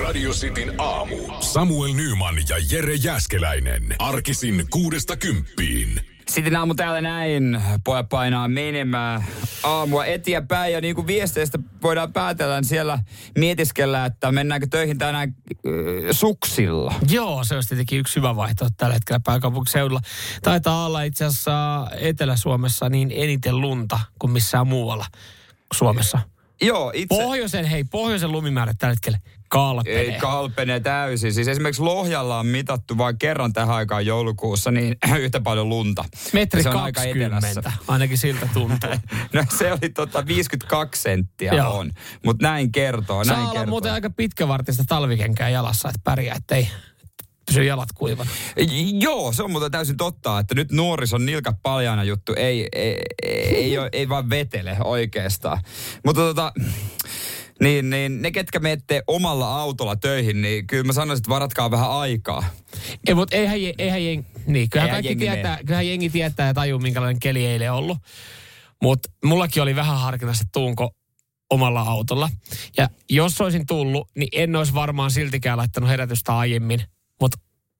Radio Cityn aamu. Samuel Nyman ja Jere Jäskeläinen. Arkisin kuudesta kymppiin. Sitten aamu täällä näin. Pojat painaa menemään aamua eteenpäin. Ja niin kuin viesteistä voidaan päätellä, niin siellä mietiskellä, että mennäänkö töihin tänään äh, suksilla. Joo, se olisi tietenkin yksi hyvä vaihtoehto tällä hetkellä pääkaupunkiseudulla. Taitaa olla itse asiassa Etelä-Suomessa niin eniten lunta kuin missään muualla Suomessa. Joo, itse... Pohjoisen, hei, pohjoisen lumimäärät tällä hetkellä kalpenee. Ei kalpenee täysin. Siis esimerkiksi Lohjalla on mitattu vain kerran tähän aikaan joulukuussa niin yhtä paljon lunta. Metri se on 20, aika ainakin siltä tuntuu. no se oli tota 52 senttiä Joo. on. Mutta näin kertoo, Saa näin olla kertoo. muuten aika pitkävartista talvikenkää jalassa, että pärjää, ettei pysy jalat kuivana. Joo, se on muuten täysin totta, että nyt nuorison nilkat paljaana juttu ei, ei, ei, ei, ei vaan vetele oikeastaan. Mutta tota, niin, niin ne ketkä menette omalla autolla töihin, niin kyllä mä sanoisin, että varatkaa vähän aikaa. Ei, mutta eihän, je- eihän jengi, niin, kyllähän, Eihän kaikki jengi tietää, mene. kyllähän jengi tietää ja tajuu, minkälainen keli eilen ollut. Mutta mullakin oli vähän harkinnassa, että tuunko omalla autolla. Ja jos olisin tullut, niin en olisi varmaan siltikään laittanut herätystä aiemmin. Mutta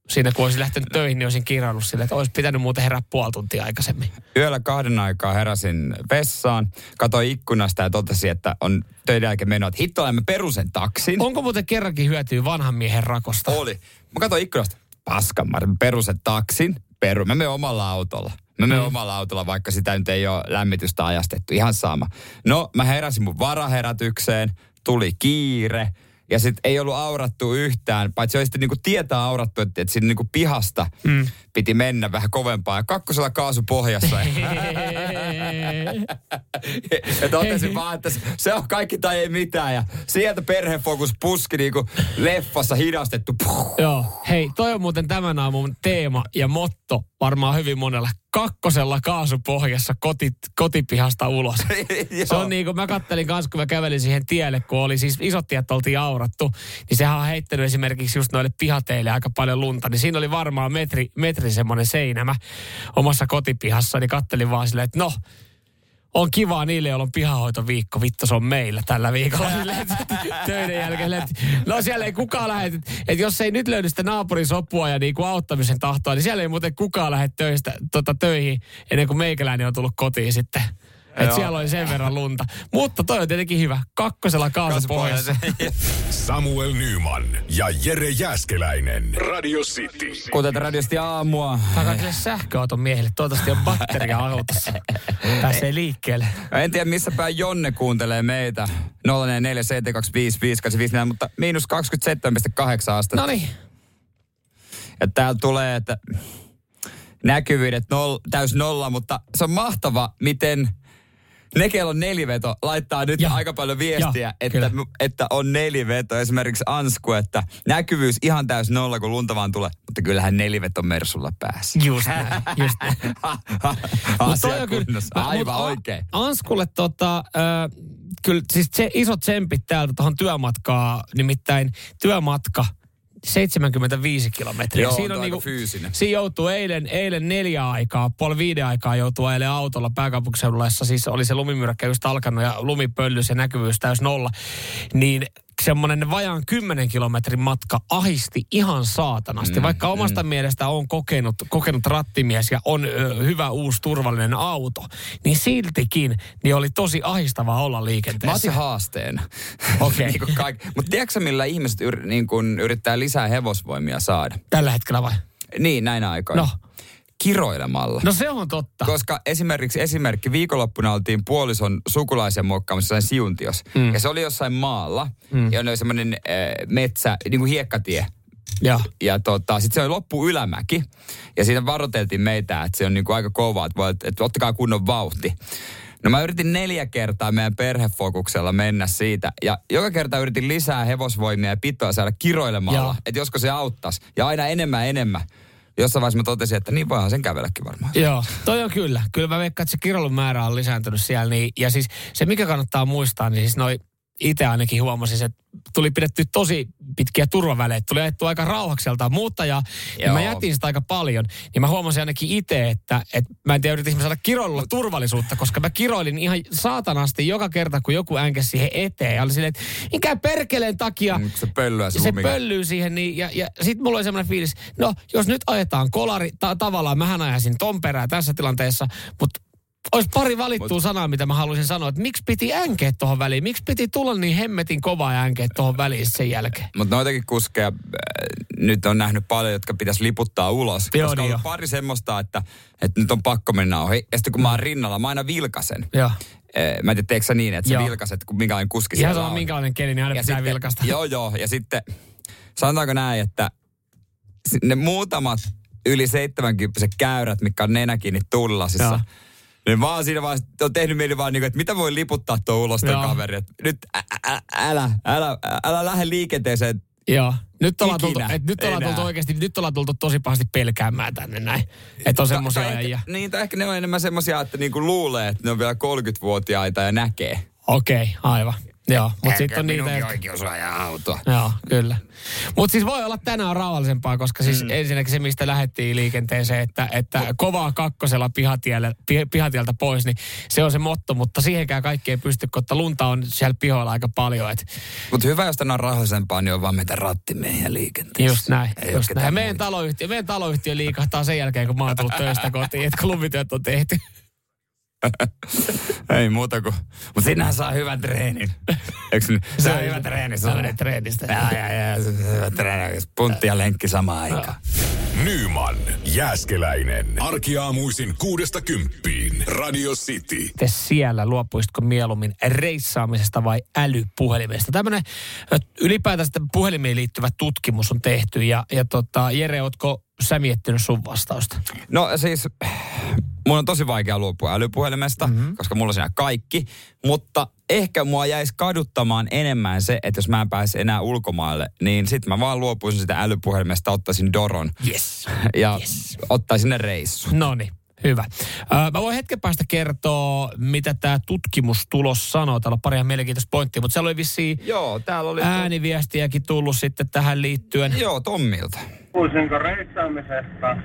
siinä kun olisin lähtenyt töihin, niin olisin kirjannut sille, että olisi pitänyt muuten herää puoli tuntia aikaisemmin. Yöllä kahden aikaa heräsin vessaan, katsoin ikkunasta ja totesin, että on töiden jälkeen menoa, että hitto mä perusen taksin. Onko muuten kerrankin hyötyä vanhan miehen rakosta? Oli. Mä katsoin ikkunasta, paskan, mä perusen taksin, peru. Mä menen omalla autolla. Mä menen mm. omalla autolla, vaikka sitä nyt ei ole lämmitystä ajastettu. Ihan sama. No, mä heräsin mun varaherätykseen, tuli kiire. Ja sitten ei ollut aurattu yhtään, paitsi olisi niinku tietää aurattu, että, että sinne niinku pihasta mm. Piti mennä vähän kovempaa. Ja kakkosella kaasu pohjassa. ja totesin vaan, että se on kaikki tai ei mitään. Ja sieltä perhefokus puski niinku leffassa hidastettu. Puh. Joo. Hei, toi on muuten tämän aamun teema ja motto varmaan hyvin monella. Kakkosella kaasupohjassa koti, kotipihasta ulos. Se on niin kuin mä kattelin kanssa, kun mä kävelin siihen tielle, kun oli siis isot tiet oltiin aurattu, niin sehän on heittänyt esimerkiksi just noille pihateille aika paljon lunta, niin siinä oli varmaan metri, metri semmoinen seinämä omassa kotipihassa, niin kattelin vaan silleen, että no, on kivaa niille, joilla on pihahoitoviikko. Vittu, se on meillä tällä viikolla. Töiden jälkeen. No siellä ei kukaan lähde. Että jos ei nyt löydy sitä naapurin sopua ja niinku auttamisen tahtoa, niin siellä ei muuten kukaan lähde töistä, tota, töihin ennen kuin meikäläinen on tullut kotiin sitten. Että siellä oli sen verran lunta. Mutta toi on tietenkin hyvä. Kakkosella kaasupohjassa. Samuel Nyman ja Jere Jäskeläinen. Radio City. Kuten radiosti aamua. Tämä kaikille sähköauton miehille. Toivottavasti on batteria autossa. Pääsee liikkeelle. En tiedä, missä päin Jonne kuuntelee meitä. 047255854, mutta miinus 27,8 astetta. No niin. Ja täällä tulee, että näkyvyydet nol, täys nolla, mutta se on mahtava, miten ne, kello on neliveto, laittaa nyt Ja. aika paljon viestiä, Ja, että, kyllä. että on neliveto. Esimerkiksi Ansku, että näkyvyys ihan täys nolla, kun lunta vaan tulee. Mutta kyllähän neliveto Mersulla pääsi. Just näin, just näin. Asia kunnossa. Aivan mut oikein. Anskulle tota, äh, kyllä siis se isot tsempit täältä tuohon työmatkaa, nimittäin työmatka 75 kilometriä. Joo, on toi aika fyysinen. Siinä joutuu eilen, eilen neljä aikaa, puoli viiden aikaa joutuu eilen autolla pääkaupunkiseudulla, jossa siis oli se lumimyräkkä just alkanut ja lumipöllys ja näkyvyys täys nolla. Niin semmoinen vajaan 10 kilometrin matka ahisti ihan saatanasti. Mm, Vaikka omasta mielestä on kokenut, kokenut rattimies ja on ö, hyvä uusi turvallinen auto, niin siltikin niin oli tosi ahistavaa olla Mä liikenteessä. otin haasteen. Okei. niin kuin kaik- Mutta tiedätkö millä ihmiset yr- niin kun yrittää lisää hevosvoimia saada? Tällä hetkellä vai? Niin, näinä aikoina. No. Kiroilemalla. No se on totta. Koska esimerkiksi esimerkki, viikonloppuna oltiin puolison sukulaisen muokkaamassa siuntios. Mm. Ja se oli jossain maalla. Mm. Ja oli semmoinen äh, metsä, niin kuin hiekkatie. Ja. Ja tota, sitten se oli loppu ylämäki. Ja siinä varoiteltiin meitä, että se on niinku aika kova, että, voi, että ottakaa kunnon vauhti. No mä yritin neljä kertaa meidän perhefokuksella mennä siitä. Ja joka kerta yritin lisää hevosvoimia ja pitoa saada kiroilemalla. Että josko se auttaisi. Ja aina enemmän enemmän. Jossain vaiheessa mä totesin, että niin voihan sen kävelläkin varmaan. Joo, toi on kyllä. Kyllä mä veikkaan, että se kiroilun määrä on lisääntynyt siellä. Niin, ja siis se, mikä kannattaa muistaa, niin siis noi itse ainakin huomasin, että tuli pidetty tosi pitkiä turvavälejä. Tuli ajettu aika rauhakselta muuttajaa. Ja mä jätin sitä aika paljon. Niin mä huomasin ainakin itse, että, että mä en tiedä, yritin saada kiroilulla turvallisuutta, koska mä kiroilin ihan saatanasti joka kerta, kun joku änkäsi siihen eteen. Ja oli silleen, että mikä perkeleen takia Mm, se pöllyä se, se pöllyy siihen. Niin, ja, ja sitten mulla oli semmoinen fiilis, no jos nyt ajetaan kolari, ta- tavallaan mähän ajasin ton perään tässä tilanteessa, mutta olisi pari valittua Mut, sanaa, mitä mä haluaisin sanoa, että miksi piti änkeet tuohon väliin? Miksi piti tulla niin hemmetin kovaa änkeet tuohon väliin sen jälkeen? Mutta noitakin kuskeja äh, nyt on nähnyt paljon, jotka pitäisi liputtaa ulos. Joo, koska niin on jo. pari semmoista, että, että nyt on pakko mennä ohi. Ja sitten kun mä oon rinnalla, mä aina vilkasen. Joo. Eh, Mä en tiedä, teekö sä niin, että sä Joo. vilkaset, kun minkälainen kuski Ihan siellä sama on. minkälainen keli, niin aina Ja pitää sitten- vilkasta. Joo, joo. Ja sitten sanotaanko näin, että ne muutamat yli 70 käyrät, mitkä on kiinni tullasissa, Joo. Niin mä oon siinä vaiheessa, on tehnyt mieli vaan, niin kuin, että mitä voi liputtaa tuo ulos tuo kaveri. Että nyt ä, ä, älä, älä, älä lähde liikenteeseen. Joo. Nyt ollaan, tultu, et nyt ollaan tultu oikeasti, nyt ollaan tultu tosi pahasti pelkäämään tänne näin. Että on semmoisia äijä. Niin, tai ehkä ne on enemmän semmoisia, että niinku luulee, että ne on vielä 30-vuotiaita ja näkee. Okei, okay, aivan. Joo, mutta sitten on niitä, Minunkin jotka- oikeus ajaa autoa. Joo, kyllä. Mutta siis voi olla tänään rauhallisempaa, koska siis mm. ensinnäkin se, mistä lähdettiin liikenteeseen, että, että kovaa kakkosella pihatielle, pi, pihatieltä pois, niin se on se motto, mutta siihenkään kaikki ei pysty, koska lunta on siellä pihoilla aika paljon. Et Mutta hyvä, jos tänään on rauhallisempaa, niin on vaan meitä rattimiehiä liikenteessä. just näin. Ei just näin. meidän taloyhtiö, meidän taloyhtiö liikahtaa sen jälkeen, kun mä oon tullut töistä kotiin, että kun lumityöt on tehty. Ei muuta kuin... Mutta sinähän saa hyvän treenin. Eikö niin? Se on hyvä treeni. Se Sä on menet treenistä. Ja, ja, ja, se on hyvä treeni. Puntti ja lenkki samaan aikaan. Nyman, Jääskeläinen. Arkiaamuisin kuudesta kymppiin. Radio City. Miten siellä luopuisitko mieluummin reissaamisesta vai älypuhelimesta? Tämmöinen ylipäätään sitä puhelimiin liittyvä tutkimus on tehty ja, ja tota, Jere, ootko sä miettinyt sun vastausta? No siis, mun on tosi vaikea luopua älypuhelimesta, mm-hmm. koska mulla on siinä kaikki. Mutta ehkä mua jäisi kaduttamaan enemmän se, että jos mä en pääse enää ulkomaille, niin sit mä vaan luopuisin sitä älypuhelimesta, ottaisin Doron. Yes. Ja Yes. ottaisin ne reissu. No niin, hyvä. Mä voin hetken päästä kertoa, mitä tämä tutkimustulos sanoo. Täällä on pari ihan mielenkiintoista pointtia, mutta siellä oli vissiin Joo, täällä oli... ääniviestiäkin tullut sitten tähän liittyen. Joo, Tommilta. Puhuisinko reissaamisesta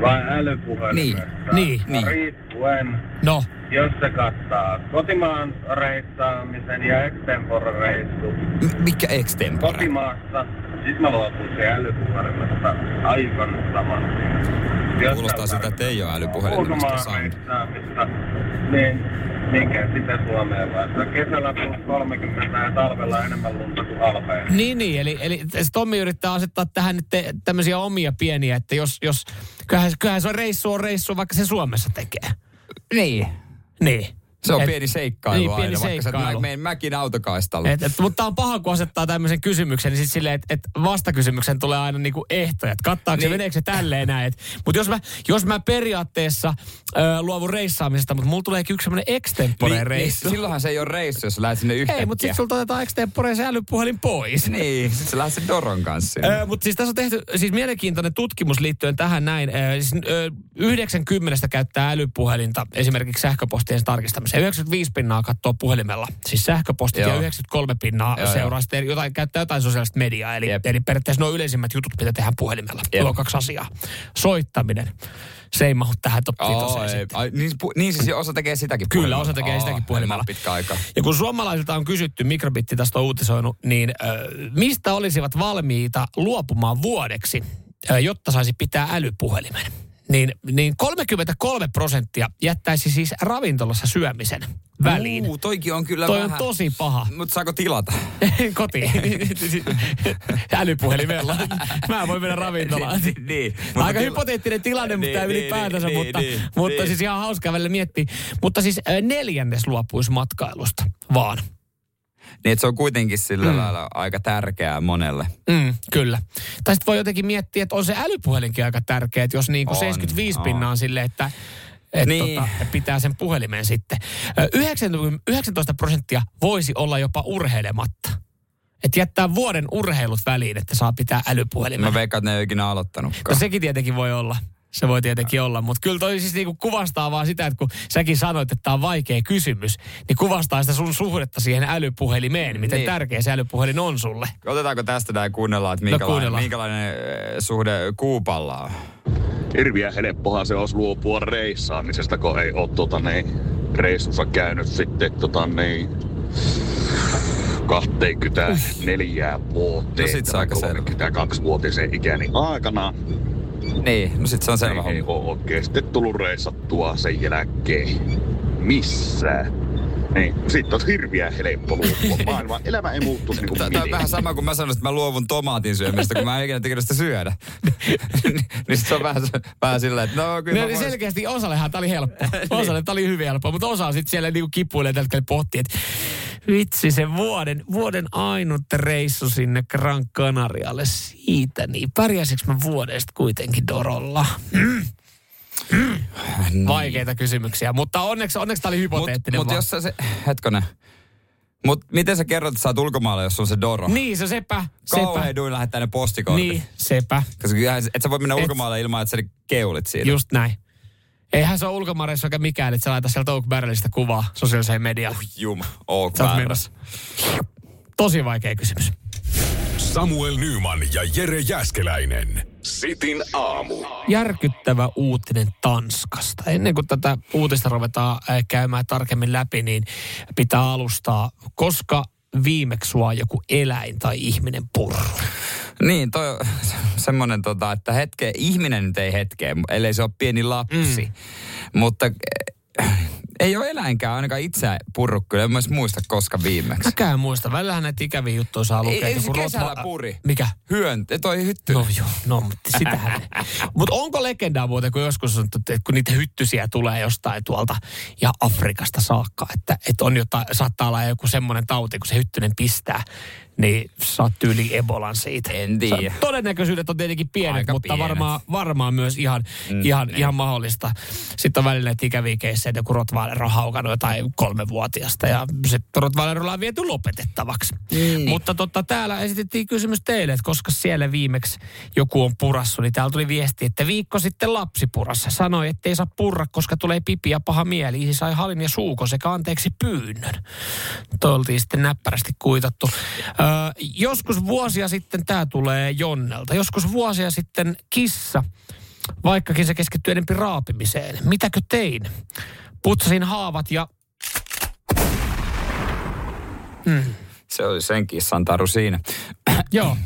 vai älypuhelimesta? Niin, niin. Riippuen, No, jos se kattaa kotimaan reissaamisen ja extempore-reissu. M- mikä extempore? Kotimaassa, siis mä luopuisin älypuhelimesta aivan saman tien. Jos Kuulostaa sä siltä, että ei ole älypuhelimesta Ulkomaan saanut. reissaamista, niin mikä sitä Suomeen laittaa? Kesällä plus 30 ja talvella enemmän lunta kuin halpeen. Niin, niin. Eli, eli Tommi yrittää asettaa tähän nyt te- tämmöisiä omia pieniä, että jos, jos kyllähän, kyllähän se on reissu on reissu, vaikka se Suomessa tekee. Niin. Niin. Se on Et- pieni seikkailu niin, aina, pieni vaikka sä seikkailu. mä, mäkin autokaistalla. Et, et, mutta on paha, kun asettaa tämmöisen kysymyksen, niin sit silleen, että et vastakysymyksen tulee aina niinku ehtoja. Että kattaako niin. se, Niin. meneekö se tälleen näin. Mutta jos mä, jos mä periaatteessa ö, luovun reissaamisesta, mutta mulla tulee yksi semmoinen extempore reissu. Niin, silloinhan se ei ole reissu, jos sä lähdet sinne yhtäkkiä. Ei, mutta sitten sulta otetaan extempore se älypuhelin pois. Niin, sit sä lähdet sen Doron kanssa. Ö, mutta siis tässä on tehty siis mielenkiintoinen tutkimus liittyen tähän näin. Ö, siis, ö, 90 käyttää älypuhelinta esimerkiksi sähköpostien tarkistamiseen. 95 pinnaa katsoo puhelimella, siis sähköpostit, Joo. ja 93 pinnaa Joo, seuraa sitten jotain, käyttää jotain sosiaalista mediaa. Eli, Jep. eli periaatteessa nuo yleisimmät jutut, mitä tehdään puhelimella. Jep. Tuo kaksi asiaa. Soittaminen. Se ei mahu tähän top Oh, ei. Ai, niin, pu- niin siis osa tekee sitäkin Kyllä, puhelimella. osa tekee Oo, sitäkin puhelimella. pitkä aika. Ja kun suomalaisilta on kysytty, Mikrobitti tästä on uutisoinut, niin ö, mistä olisivat valmiita luopumaan vuodeksi, ö, jotta saisi pitää älypuhelimen? Niin, niin 33 prosenttia jättäisi siis ravintolassa syömisen väliin. Uu, toikin on kyllä Toi vähän... on tosi paha. Mutta saako tilata? Kotiin. Älypuhelimella. Mä voin mennä ravintolaan. niin, niin. Mutta Aika til- hypoteettinen tilanne, mutta Niin, niin, ylipäätänsä, niin, mutta, niin, mutta niin. siis ihan hauskaa välillä miettiä. Mutta siis neljännes luopuisi matkailusta vaan. Niin, että se on kuitenkin sillä Mm. lailla aika tärkeää monelle. Mm, kyllä. Tai sitten voi jotenkin miettiä, että on se älypuhelinkin aika tärkeä, että jos niinku On, 75 on. pinnaa on silleen, että et Niin. tota, pitää sen puhelimen sitten. Ö, 19 19 prosenttia voisi olla jopa urheilematta. Että jättää vuoden urheilut väliin, että saa pitää älypuhelimen. Mä veikkaan, että ne ei ole ikinä aloittanutkaan. No sekin tietenkin voi olla. Se voi tietenkin olla, mutta kyllä toi siis niinku kuvastaa vaan sitä, että kun säkin sanoit, että tämä on vaikea kysymys, niin kuvastaa sitä sun suhdetta siihen älypuhelimeen, miten Niin. tärkeä se älypuhelin on sulle. Otetaanko tästä näin kuunnellaan, että No minkälainen, kuunnellaan. minkälainen eh, suhde kuupalla on? hirviä helppohan se olisi luopua reissaamisesta, kun ei ole tota, niin, reissussa käynyt sitten tota, niin, 24 vuoteen. No sit se aika selvä. 32-vuotisen ikäni aikana Niin, no sit se on selvä ei, ei ole oikein sitten tullut reissattua sen jälkeen missään. Niin, sitten on hirviä helppo luopua. Elämä ei muuttuisi niin kuin Tämä on vähän sama kuin mä sanoin, että mä luovun tomaatin syömistä, kun mä en ikinä tekenyt sitä syödä. niin niin sit se on vähän, vähän silleen, että no kyllä No, niin vois- selkeästi osallehan tämä oli helppo. Osalle tämä oli hyvin helppo, mutta osa sitten siellä niinku kipuilee tällä hetkellä pohtii, että vitsi se vuoden, vuoden ainut reissu sinne Gran Canarialle siitä, niin pärjäisikö mä vuodesta kuitenkin Dorolla? Mm. Mm. Vaikeita kysymyksiä, mutta onneksi, onneksi tämä oli hypoteettinen Mutta mut jos sä se, hetkonen. Mut miten sä kerrot, että sä oot ulkomailla, jos on se Doro? Niin, se sepä, Kauhean sepä. duin lähettää ne postikortit. Niin, sepä. Koska et sä voi mennä Et- ulkomaille ilman, että sä keulit siitä. Just näin. Eihän se ole ulkomareissa oikein mikään, että sä laita sieltä Oak Barrelista kuvaa sosiaaliseen mediaan. Jum, ok. Sä oot menossa. Tosi vaikea kysymys. Samuel Nyman ja Jere Jäskeläinen. Sitin aamu. järkyttävä uutinen Tanskasta. Ennen kuin tätä uutista ruvetaan äh, käymään tarkemmin läpi, niin pitää alustaa, koska viimeksi sua joku eläin tai ihminen purru. Niin, toi on semmoinen, tota, että hetke, ihminen nyt ei hetkeä, ellei se ole pieni lapsi. Mm. Mutta ei ole eläinkään ainakaan itse purru kyllä. En muista koska viimeksi. Mäkään muista. Välillähän näitä ikäviä juttuja saa lukea. Ei, ei se kesällä rotva- puri. Mikä? Hyön, toi hytty. No joo, no mutta sitähän. mutta onko legendaa muuten, kun joskus on, että kun niitä hyttysiä tulee jostain tuolta ja Afrikasta saakka, että, että on jotain, saattaa olla joku semmoinen tauti, kun se hyttynen pistää, niin saat tyyli Ebolan siitä. En tiedä. Todennäköisyydet on tietenkin pienet, Aika mutta pienet. varmaan, varmaan myös ihan, mm, ihan, ihan mahdollista. Sitten on välillä näitä ikäviä keissejä, että joku Rottweiler on haukannut jotain kolmevuotiasta ja sitten Rottweiler ollaan viety lopetettavaksi. Niin. Mutta totta, täällä esitettiin kysymys teille, että koska siellä viimeksi joku on purassu, niin täällä tuli viesti, että viikko sitten lapsi purassa. Sanoi, että ei saa purra, koska tulee pipi ja paha mieli. Isi sai halin ja suuko sekä anteeksi pyynnön. Toi oltiin sitten näppärästi kuitattu. Öö, joskus vuosia sitten, tämä tulee Jonnelta, joskus vuosia sitten kissa, vaikkakin se keskittyy enemmän raapimiseen. Mitäkö tein? Putsasin haavat ja Se oli sen kissan taru siinä. Joo.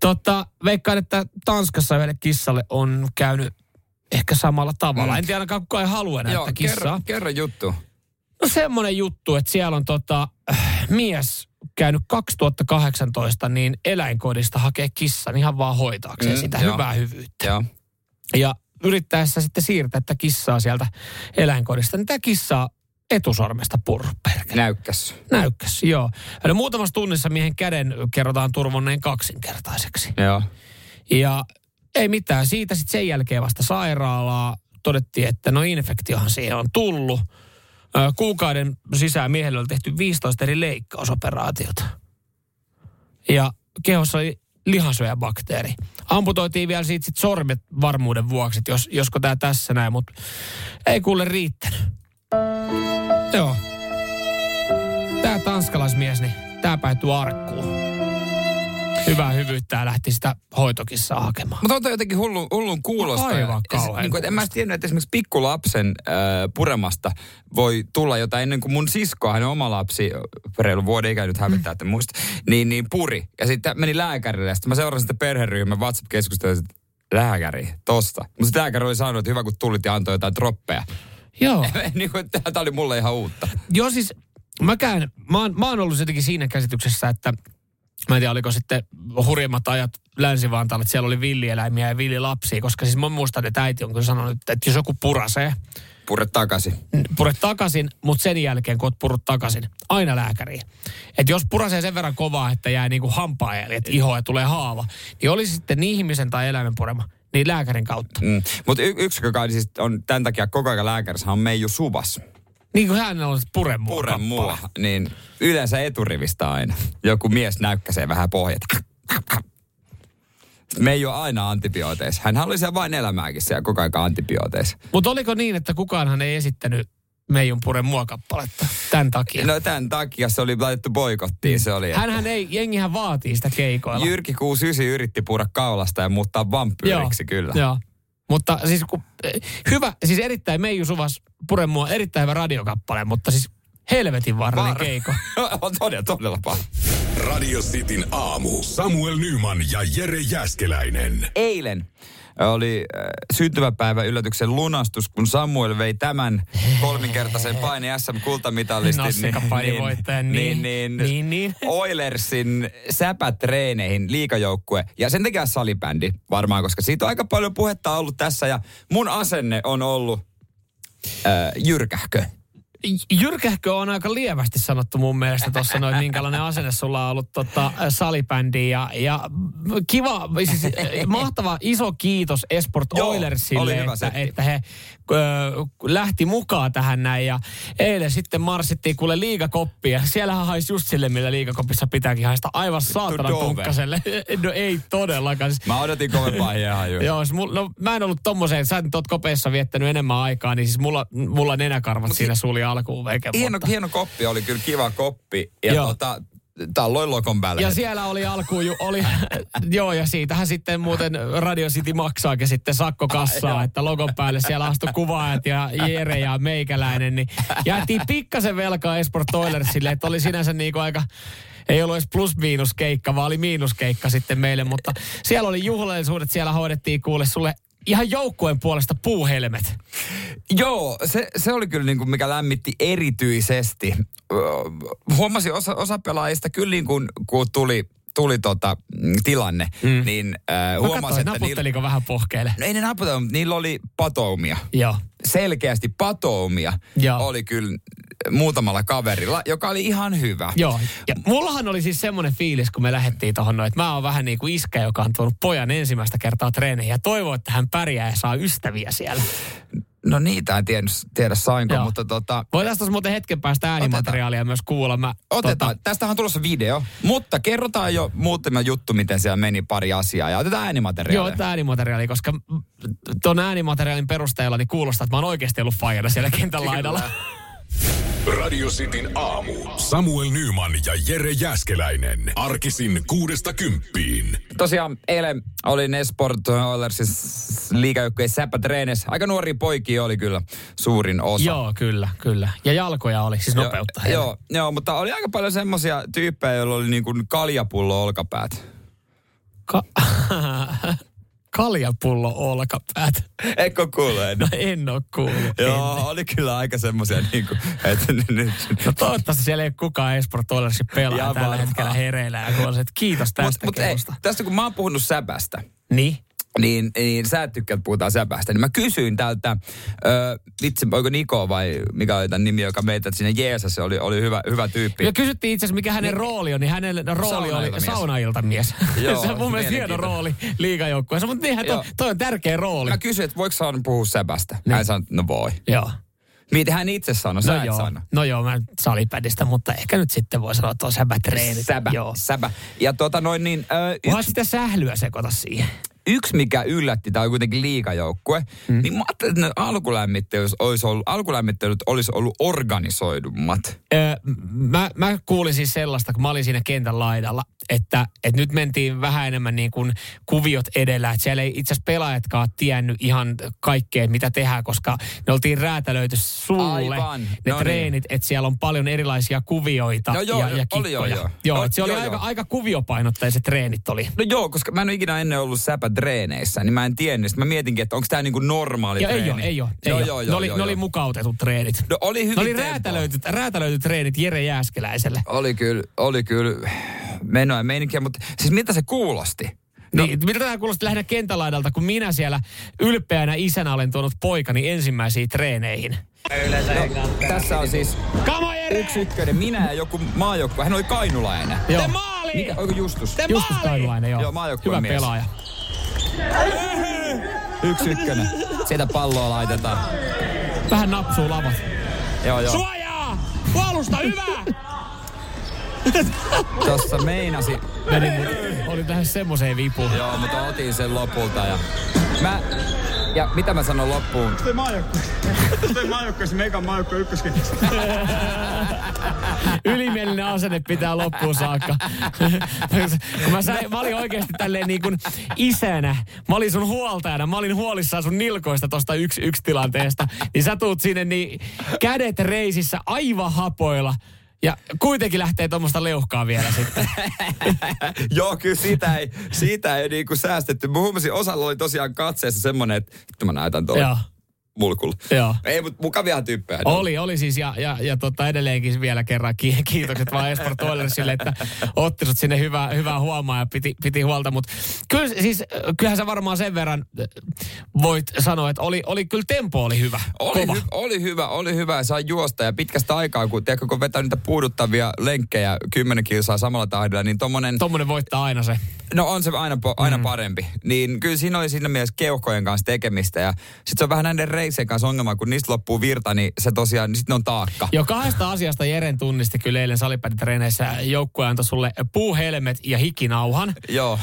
Tota, veikkaan, että Tanskassa yhdelle kissalle on käynyt ehkä samalla tavalla. Mm. En tiedä ainakaan kukaan ei halua enää Joo, tätä kissaa. kerro, kerro juttu. No semmoinen juttu, että siellä on tota, mies käynyt 2018 niin eläinkodista hakee kissan ihan vaan hoitaakseen Mm, sitä joo. hyvää hyvyyttä. Joo. Ja yrittäessä sitten siirtää tätä kissaa sieltä eläinkodista, niin tämä kissa etusormesta purru perkele. Näykkäs. Näykkäs, joo. No muutamassa tunnissa miehen käden kerrotaan turvonneen kaksinkertaiseksi. Joo. Ja ei mitään. Siitä sitten sen jälkeen vasta sairaalaa todettiin, että no infektiohan siihen on tullut. Kuukauden sisään miehelle oli tehty 15 eri leikkausoperaatiota. Ja kehossa oli lihasyöjäbakteeri. Amputoitiin vielä siitä sit sormet varmuuden vuoksi, että jos, josko tämä tässä näin, mutta ei kuule riittänyt. Joo. Tämä tanskalaismies, niin tämä päätyi arkkuun. Hyvää hyvyyttä ja lähti sitä hoitokissaa hakemaan. Mutta on jotenkin hullu, hullun kuulosta. Aivan Ja se- kauhean niin kuin, en mä tiennyt, että esimerkiksi pikkulapsen äh, puremasta voi tulla jotain ennen kuin mun sisko, hänen oma lapsi, reilu vuoden ikä nyt hävettää, että muista, niin, niin puri. Ja sitten meni lääkärille ja sitten mä seurasin sitä perheryhmän WhatsApp-keskustelua, että lääkäri, tosta. Mutta lääkäri oli sanonut, että hyvä kun tulit ja antoi jotain droppeja. Joo. niin kuin, tämä oli mulle ihan uutta. Joo siis, mäkään, mä oon, mä oon ollut jotenkin siinä käsityksessä, että mä en tiedä, oliko sitten hurjimmat ajat Länsi-Vantaalla, että siellä oli villieläimiä ja villilapsia, koska siis mä muistan, että äiti on kyllä sanonut, että jos joku purasee, Pure takaisin. pure takaisin, mutta sen jälkeen, kun oot purut takaisin, aina lääkäriin. Että jos purasee sen verran kovaa, että jää niinku hampaajäljet ihoa ja tulee haava, niin oli sitten niin ihmisen tai eläimen purema, niin lääkärin kautta. Mm. Mutta y- yksi, joka on, siis on tämän takia koko ajan lääkärissä, on Meiju Suvas. Niin kuin hän on puren mua puren kappale. mua, niin yleensä eturivistä aina. Joku mies näykkäsee vähän pohjat. Me ei ole aina antibiooteissa. Hän oli siellä vain elämääkin siellä koko ajan antibiooteissa. Mutta oliko niin, että kukaanhan ei esittänyt Meijun puren mua kappaletta tämän takia? No tämän takia se oli laitettu boikottiin. Se oli, että Hänhän ei, jengihän vaatii sitä keikoilla. Jyrki 69 yritti purra kaulasta ja muuttaa vampyyriksi kyllä. Joo. Mutta siis kun, eh, hyvä, siis erittäin Meiju Suvas puren mua, erittäin hyvä radiokappale, mutta siis helvetin varrellinen Var- keiko. on todella, todella paha. Radio Cityn aamu. Samuel Nyman ja Jere Jäskeläinen. Eilen oli syntymäpäivä yllätyksen lunastus, kun Samuel vei tämän kolminkertaisen paini SM-kultamitalistin. Nassikapainivoittajan, niin, niin, niin, niin. Oilersin säpätreeneihin liikajoukkue. Ja sen takia salibändi varmaan, koska siitä on aika paljon puhetta ollut tässä. Ja mun asenne on ollut äh, jyrkähkö. Jyrkähkö on aika lievästi sanottu mun mielestä tuossa noin, minkälainen asenne sulla on ollut tota, salibändiin. Ja, ja kiva, siis eh, mahtava iso kiitos Esport Joo, Oilersille, että, setti. että he lähti mukaan tähän näin. Ja eilen sitten marssittiin kuule liigakoppia. Siellähän haisi just sille, millä liigakopissa pitääkin haista aivan saatana Dove. punkkaselle. No ei todellakaan. Siis Mä odotin kovempaa hiehajua. Joo, siis no, mä en ollut tommoseen, sä nyt oot kopeessa viettänyt enemmän aikaa, niin siis mulla, mulla nenäkarvat siinä suli alkuun veke. Hieno, hieno koppi, oli kyllä kiva koppi. Ja Joo. tota, talloin lokon päälle. Ja siellä oli alkuun, ju, oli, joo ja siitähän sitten muuten Radio City maksaakin sitten sakkokassaa, että logon päälle siellä astui kuvaajat ja Jere ja meikäläinen, niin jäätiin pikkasen velkaa Esport Oilersille, että oli sinänsä niinku aika, ei ollut edes plus-miinus keikka, vaan oli miinuskeikka sitten meille, mutta siellä oli juhlallisuudet, siellä hoidettiin kuule sulle ihan joukkueen puolesta puuhelmet. Joo, se, se oli kyllä niin kuin mikä lämmitti erityisesti. Huomasin osa, osa pelaajista kyllä niin kuin, kun tuli, tuli tota, mm, tilanne, mm. niin äh, katsoin, että niillä, naputteliko vähän pohkeille. no ei ne naputellut, mutta niillä oli patoumia. Joo. Selkeästi patoumia Joo. oli kyllä muutamalla kaverilla, joka oli ihan hyvä. Joo. Ja mullahan oli siis semmoinen fiilis, kun me lähdettiin tuohon noin, että mä oon vähän niin kuin iskä, joka on tuonut pojan ensimmäistä kertaa treeneihin ja toivoo, että hän pärjää ja saa ystäviä siellä. No niitä en tiedä, tiedä sainko, Joo. mutta tota, Voitaisiin tuossa muuten hetken päästä äänimateriaalia myös kuulla. Mä, Otetaan. Tota, Tästähän on tulossa video, mutta kerrotaan jo muutama juttu, miten siellä meni pari asiaa. Ja otetaan joo, äänimateriaalia. tämä äänimateriaali, koska tuon äänimateriaalin perusteella niin kuulostaa, että mä oon oikeasti ollut fajana siellä kentän laidalla. Radio Cityn aamu. Samuel Nyman ja Jere Jäskeläinen. Arkisin kuudesta kymppiin. Tosiaan eilen oli Esport Oilersin liikajoukkueen säpätreenissä. Aika nuoria poikia oli kyllä suurin osa. Joo, kyllä, kyllä. Ja jalkoja oli, siis nopeutta. Joo, joo, joo, mutta oli aika paljon semmoisia tyyppejä, joilla oli niin kuin kaljapullo olkapäät. Ka- Kaljapullo olkapäät. Eikö kuule? No en oo kuullut. Joo, oli kyllä aika semmoisia niin kuin, että nyt... No toivottavasti siellä ei ole kukaan Esport Oilersin pelaaja tällä varmaan. hetkellä hereillä. Ja että kiitos tästä Mutta mut ei, tästä kun mä oon puhunut säpästä, Niin? Niin, niin sä et tykkää, että puhutaan säpästä. Niin mä kysyin tältä, ö, vitsi, oliko Niko vai mikä oli tämän nimi, joka meitä sinne Jeesus, se oli, oli hyvä, hyvä tyyppi. Ja kysyttiin itse asiassa, mikä hänen rooli on, niin hänen rooli oli Saunailtamies. Joo, se on mun mielestä hieno rooli liigajoukkueessa, mutta niinhän toi, toi on tärkeä rooli. Mä kysyin, että voiko saan puhua säpästä. Niin. Hän sanoi, no voi. Joo. Miten hän itse sanoi, sä No joo, sano. no joo, mä salipädistä, mutta ehkä nyt sitten voi sanoa, että on säbätreenit. Säbä, Joo. säbä. Ja tota noin niin, Kunhan yksi, sitä sählyä sekoita siihen. Yksi, mikä yllätti, tämä on kuitenkin liikajoukkue, mm. niin mä ajattelin, että ne alkulämmittelyt olisi ollut, alkulämmittelyt olisi ollut organisoidummat. Öö, mä, mä kuulin siis sellaista, kun mä olin siinä kentän laidalla, että, että nyt mentiin vähän enemmän niin kuin kuviot edellä. Että siellä ei itse asiassa pelaajatkaan tiennyt ihan kaikkea, mitä tehdään, koska ne oltiin räätälöity sulle Aivan. ne No niin. treenit, että siellä on paljon erilaisia kuvioita No joo, ja, ja oli joo, kikkoja. joo. joo No, että se oli joo, aika, joo. aika kuviopainotteiset treenit oli. No joo, koska mä en ole ikinä ennen ollut säpätreeneissä, niin mä en tiennyt. Sitten mä mietinkin, että onko tämä niinku normaali Ja ei treeni. ole, ei ole. Ei joo, ole. joo, ne, joo, oli, joo, ne oli joo. mukautetut treenit. No oli hyvin Ne oli räätälöityt, räätälöityt treenit Jere Jääskeläiselle. Oli kyllä, oli kyllä menoa ja meininkiä, mutta siis miltä se kuulosti? No. Niin, mitä tämä kuulosti lähinnä kentälaidalta, kun minä siellä ylpeänä isänä olen tuonut poikani ensimmäisiin treeneihin. No, tässä on siis Kamo Jere! yksi ykkönen, minä ja joku maajoukkue. Hän oli kainulainen. Joo. Te maali! Mikä, oliko Justus? Te Justus Kainulainen, joo. Joo, Hyvä mies. pelaaja. Yksi ykkönen. Sieltä palloa laitetaan. Vähän napsuu lavat. Joo, joo. Suojaa! Puolusta, hyvä! Tossa meinasi. Meni, oli tähän semmoiseen vipuun. Joo, mutta otin sen lopulta ja... Mä... Ja mitä mä sanon loppuun? Toi maajoukkue. Toi maajoukkue, se meikan maajoukkue ykkösketjussa. Ylimielinen asenne pitää loppuun saakka. Kun mä, sain, mä olin oikeasti tälleen niin kuin isänä. Mä olin sun huoltajana. Mä olin huolissaan sun nilkoista tosta yksi, yksi tilanteesta. Niin sä tuut sinne niin kädet reisissä aivan hapoilla. Ja kuitenkin lähtee tuommoista leuhkaa vielä sitten. Joo, kyllä siitä ei, siitä ei niinku säästetty. Mä huomasin, osalla oli tosiaan katseessa semmonen, että mä näytän tuolla. Mulkulla. Joo. Ei, mutta mukavia tyyppejä. Oli, oli siis ja, ja, ja tota edelleenkin vielä kerran ki- kiitokset vaan Esport Oilersille, että otti sut sinne hyvää, hyvää huomaa ja piti, piti huolta. Mutta kyllä siis, kyllähän sä varmaan sen verran äh, voit sanoa, että oli, oli kyllä tempo oli hyvä. Oli, Kova. hy, oli hyvä, oli hyvä ja sai juosta ja pitkästä aikaa, kun, tiedätkö, kun vetää niitä puuduttavia lenkkejä 10 kilsaa samalla tahdilla, niin tommonen, Tommonen voittaa aina se. no on se aina, aina mm. parempi. Niin kyllä siinä oli siinä mielessä keuhkojen kanssa tekemistä ja sit se on vähän näiden reisien kanssa ongelma, kun niistä loppuu virta, niin se tosiaan, niin sit ne on taakka. Jo kahdesta asiasta Jeren tunnisti kyllä eilen salipäditreeneissä. Joukkue antoi sulle puuhelmet ja hikinauhan. Joo.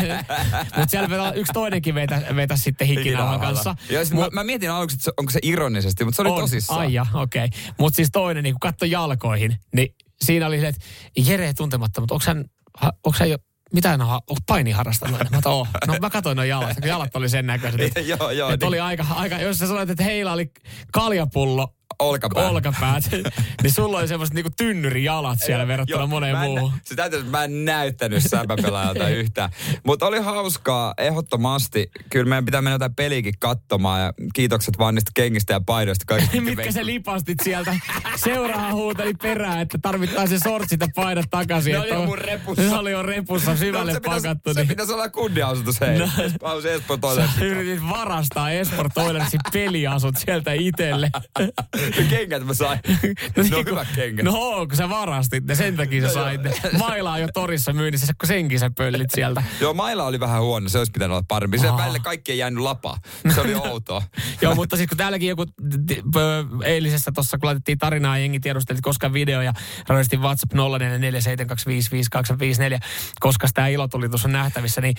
Mutta siellä yksi toinenkin vetä, vetä sitten hikinauhan kanssa. Joo, sit mä, mä, mietin aluksi, että onko se ironisesti, mutta se oli on. tosissaan. Ai okei. Okay. Mutta siis toinen, niin kun katsoi jalkoihin, niin siinä oli se, että Jere tuntematta, mutta onko hän, onko hän jo, mitä hän on, onko paini harrastanut? Mä oon, oh. No mä katsoin noin jalat, kun jalat oli sen näköiset. Joo, joo, että niin. oli aika, aika, jos sä sanoit, että heillä oli kaljapullo, Olkapää. olkapäät, niin sulla oli semmoiset niinku tynnyrijalat siellä verrattuna Joo, moneen mä en muuhun. Se täytyy, että mä en näyttänyt säpäpelaajalta yhtään. Mutta oli hauskaa, ehdottomasti. Kyllä meidän pitää mennä jotain peliäkin katsomaan ja kiitokset vaan niistä kengistä ja paidoista. Kaikista, Mitkä se lipastit sieltä? Seuraahan huuteli perään, että tarvittaisiin sortsit ja paidat takaisin. Ne oli jo on- mun repussa. Ne oli jo repussa syvälle No, se pitäisi, pakattu. se niin- pitäisi olla kunniaosoitus, hei. No. Espoo toinen. Sä yritit varastaa Esport Oilersin peliasut sieltä itselle. Kengät mä sain. Ne on hyvät kengät. No kun sä varastit ne, sen takia sä sait ne. Mailaa jo torissa myynnissä, kun senkin sä pöllit sieltä. Joo, maila oli vähän huono, se olisi pitänyt olla parempi. Se välillä kaikki ei jäänyt lapaa. Se oli outoa. Joo, mutta siis kun täälläkin joku eilisessä tuossa, kun laitettiin tarinaa, jengi tiedusteli, koska video ja radistin WhatsApp 0447255254, koska tämä ilotulitus on nähtävissä, niin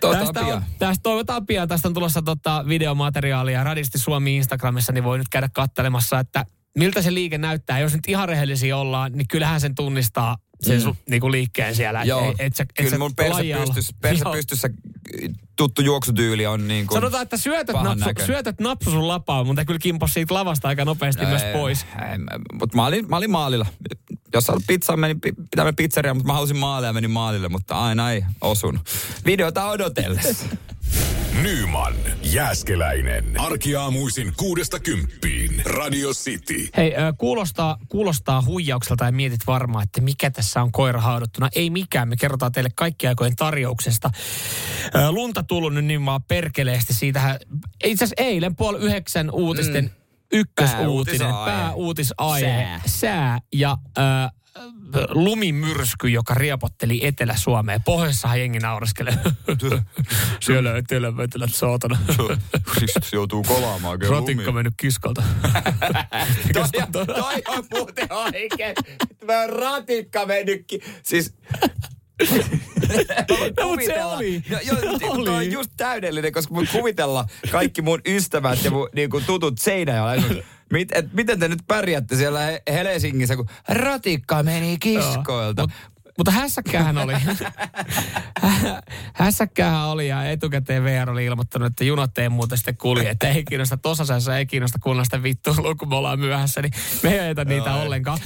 tästä, pian. on, tästä toivotaan pian. Tästä on tulossa tota videomateriaalia Radisti Suomi Instagramissa, niin voi nyt käydä kattelemassa, että miltä se liike näyttää. Jos nyt ihan rehellisiä ollaan, niin kyllähän sen tunnistaa sen mm. niinku liikkeen siellä. Joo, et, et sä, et kyllä sä mun perse lajia olla- pystyssä, tuttu juoksutyyli on niin kuin... Sanotaan, että pahan napsu, syötöt napsu sun lapaa, mutta kyllä kimpos siitä lavasta aika nopeasti myös pois. Mutta mä olin, mä olin maalilla. Jos saat pizzaa, meni pi- pitämään pizzeria, mutta mä halusin maalia ja menin maalille, mutta aina ei osun. Videota odotellessa. Nyman, Jääskeläinen. Arkiaamuisin kuudesta kymppiin. Radio City. Hei, ö, kuulostaa, kuulostaa huijaukselta ja mietit varmaan, että mikä tässä on koira haudattuna. Ei mikään, me kerrotaan teille kaikki aikojen tarjouksesta. Ö, Lunta tullut nyt niin vaan perkeleesti. Siitähän, itse asiassa eilen puoli yhdeksän uutisten mm. ykkösuutinen, Pääuutisaihe. pääuutisaihe, Sää. sää ja ö, lumimyrsky, joka riepotteli Etelä-Suomeen. Pohjoissahan jengi naureskelee. Siellä etelä-vetelät saatana. Kristus joutuu kolaamaan kyllä Ratikka mennyt kiskalta. Toi, toi on muuten oikein. Mä ratikka mennytkin. Siis... No, mut se oli. No, jo, Se oli. On just täydellinen, koska mun kuvitella kaikki mun ystävät ja mun niinku, tutut Seinäjoella. Mit, et, miten te nyt pärjäätte siellä He- Helsingissä, kun ratikka meni kiskoilta. Mut, mutta hässäkkähän oli. hässäkkähän oli ja etukäteen VR oli ilmoittanut, että junat ei muuten sitten kulje. Että ei kiinnosta, tosasessa ei kiinnosta kuunnella sitä vittuilua, kun me ollaan myöhässä, niin me ei ajeta niitä ollenkaan.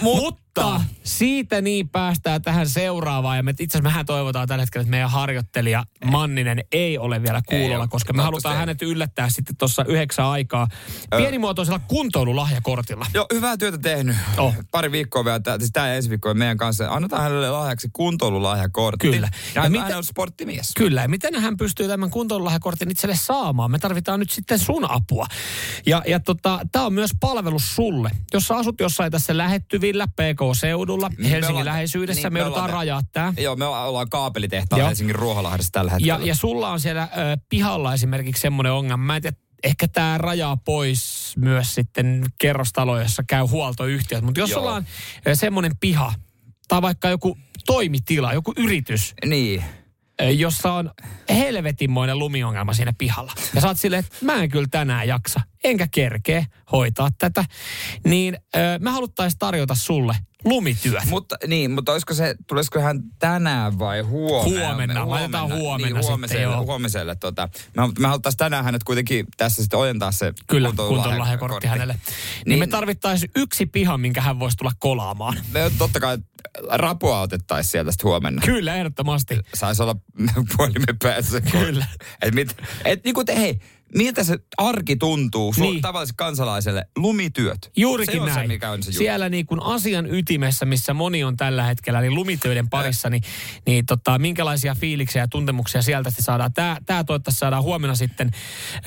Mutta, mutta siitä niin päästään tähän seuraavaan. Ja me itse asiassa mehän toivotaan tällä hetkellä, että meidän harjoittelija Manninen ei ole vielä kuulolla, ole. koska me halutaan ei. hänet yllättää sitten tuossa yhdeksän aikaa pienimuotoisella kuntoilulahjakortilla. Joo, hyvää työtä tehnyt. Oh. Pari viikkoa vielä, tää- siis tämä ensi viikko meidän kanssa. Annetaan hänelle lahjaksi kuntoilulahjakortti. Kyllä. Ja Ja hän, mitä- hän on sporttimies. Kyllä, ja miten hän pystyy tämän kuntoilulahjakortin itselle saamaan? Me tarvitaan nyt sitten sun apua. Ja, ja tota, tämä on myös palvelus sulle. Jos sä asut jossain tässä lähettyvillä PK-seudulla, Niin, Helsingin ollaan- läheisyydessä, niin, me me joudutaan rajaa tämä. Joo, me ollaan kaapelitehtaalla. Helsingin Ruoholahdessa tällä hetkellä. Ja, ja sulla on siellä ö, pihalla esimerkiksi semmoinen ongelma. Mä en tiedä, ehkä tämä rajaa pois myös sitten kerrostaloja, jossa käy huoltoyhtiöt. Mutta jos Joo. ollaan semmoinen piha tai vaikka joku toimitila, joku yritys, Niin. jossa on helvetinmoinen lumiongelma siinä pihalla. Ja sä oot silleen, että mä en kyllä tänään jaksa, enkä kerkee hoitaa tätä. Niin ö, me haluttaisiin tarjota sulle lumityöt. Mutta, niin, mutta olisiko se, tulisiko hän tänään vai huomenna? Huomenna, laitetaan huomenna niin, sitten, huomiselle, joo. huomiselle tota. Me, me haluttaisiin tänään hänet kuitenkin tässä sitten ojentaa se Kyllä, kuntoilulahjakortti hänelle. Niin, niin Niin- me tarvittaisiin yksi piha, minkä hän voisi tulla kolaamaan. Me totta kai rapua otettaisiin sieltä sitten huomenna. Kyllä, ehdottomasti. Saisi olla puhelimen päässä. Kyllä. Et mit, et niinku te, hei, miltä se arki tuntuu su- Niin. tavalliselle kansalaiselle? Lumityöt. Juurikin se on näin. Se, mikä on se. Siellä niin kuin asian ytimessä, missä moni on tällä hetkellä, eli lumitöiden parissa, niin, niin tota, minkälaisia fiiliksiä ja tuntemuksia sieltä sitten saadaan. Tämä, tämä toivottavasti saadaan huomenna sitten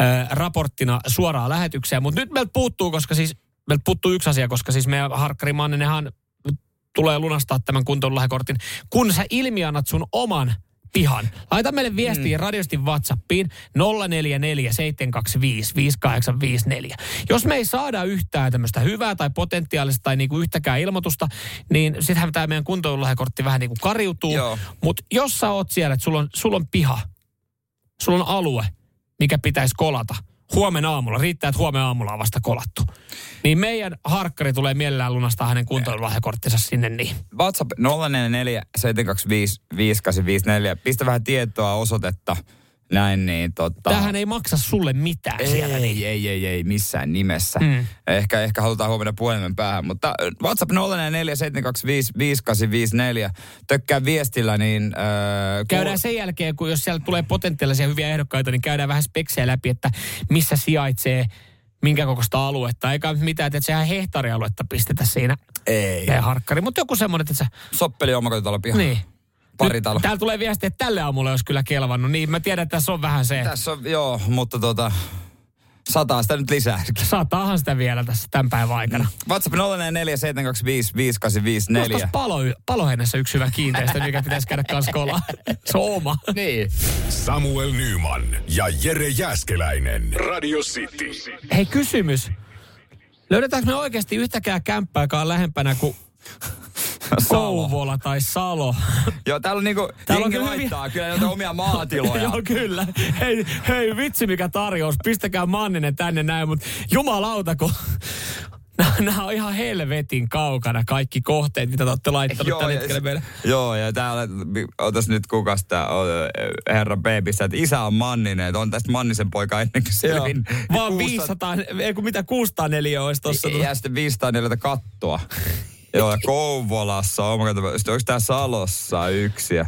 äh, raporttina suoraan lähetykseen. Mutta nyt meiltä puuttuu, koska siis, meiltä puuttuu yksi asia, koska siis meidän Harkkari Manninenhan tulee lunastaa tämän kuntoilulahjakortin, kun sä ilmiannat sun oman pihan. Laita meille viestiä mm. radiosti WhatsAppiin 0447255854. Jos me ei saada yhtään tämmöistä hyvää tai potentiaalista tai niinku yhtäkään ilmoitusta, niin sittenhän tämä meidän kuntoilulahjakortti vähän niinku kariutuu. Mutta jos sä oot siellä, että sulla on, sulla on piha, sulla on alue, mikä pitäisi kolata, huomenna aamulla, riittää, että huomenna aamulla on vasta kolattu. Niin meidän harkkari tulee mielellään lunastaa hänen kuntoilulahjakorttinsa sinne niin. WhatsApp 044 725 5854. Pistä vähän tietoa, osoitetta, näin niin tota... Tämähän ei maksa sulle mitään ei, siellä. Niin. ei, ei, ei, ei, missään nimessä. Mm. Ehkä, ehkä halutaan huomenna puhelimen päähän, mutta WhatsApp 044 725 5854. Tökkää viestillä, niin... Äh, Käydään sen jälkeen, kun jos siellä tulee potentiaalisia hyviä ehdokkaita, niin käydään vähän speksejä läpi, että missä sijaitsee minkä kokoista aluetta. Eikä mitään, että sehän hehtaarialuetta pistetä siinä Ei. meidän harkkari. Mutta joku semmoinen, että sä... Soppeli omakotitalo piha. Niin. Pari Nyt talo. Täällä tulee viesti, että tälle aamulle olisi kyllä kelvannut. Niin mä tiedän, että tässä on vähän se. Tässä on, joo, mutta tota... Sataa sitä nyt lisää. Saataahan sitä vielä tässä tämän päivän aikana. WhatsApp 044 725 5854. Nostas palo, paloheinässä yksi hyvä kiinteistö, mikä pitäisi käydä kanssa kolaa. Se on oma. Niin. Samuel Nyman ja Jere Jäskeläinen. Radio City. Hei kysymys. Löydetäänkö me oikeasti yhtäkään kämppää, joka on lähempänä kuin Kouvola tai Salo? Joo, täällä on niinku, Täällä on kyllä laittaa kyllä näitä omia maatiloja. Joo, kyllä. Hei, hei, vitsi mikä tarjous. Pistäkää Manninen tänne näin, mutta jumalauta, kun nämä on ihan helvetin kaukana kaikki kohteet, mitä te olette laittanut Joo, tällä ja hetkellä meille. Joo, ja täällä, otas nyt kukas tää äh, herra Babyssä, että isä on Manninen, että on tästä Mannisen poika ennen kuin selvin. Vaan 500, ei kun mitä 604 olisi tuossa. Ja sitten 504 kattoa. Joo, ja Kouvolassa, on, sitten onko tää Salossa yksi? Ja...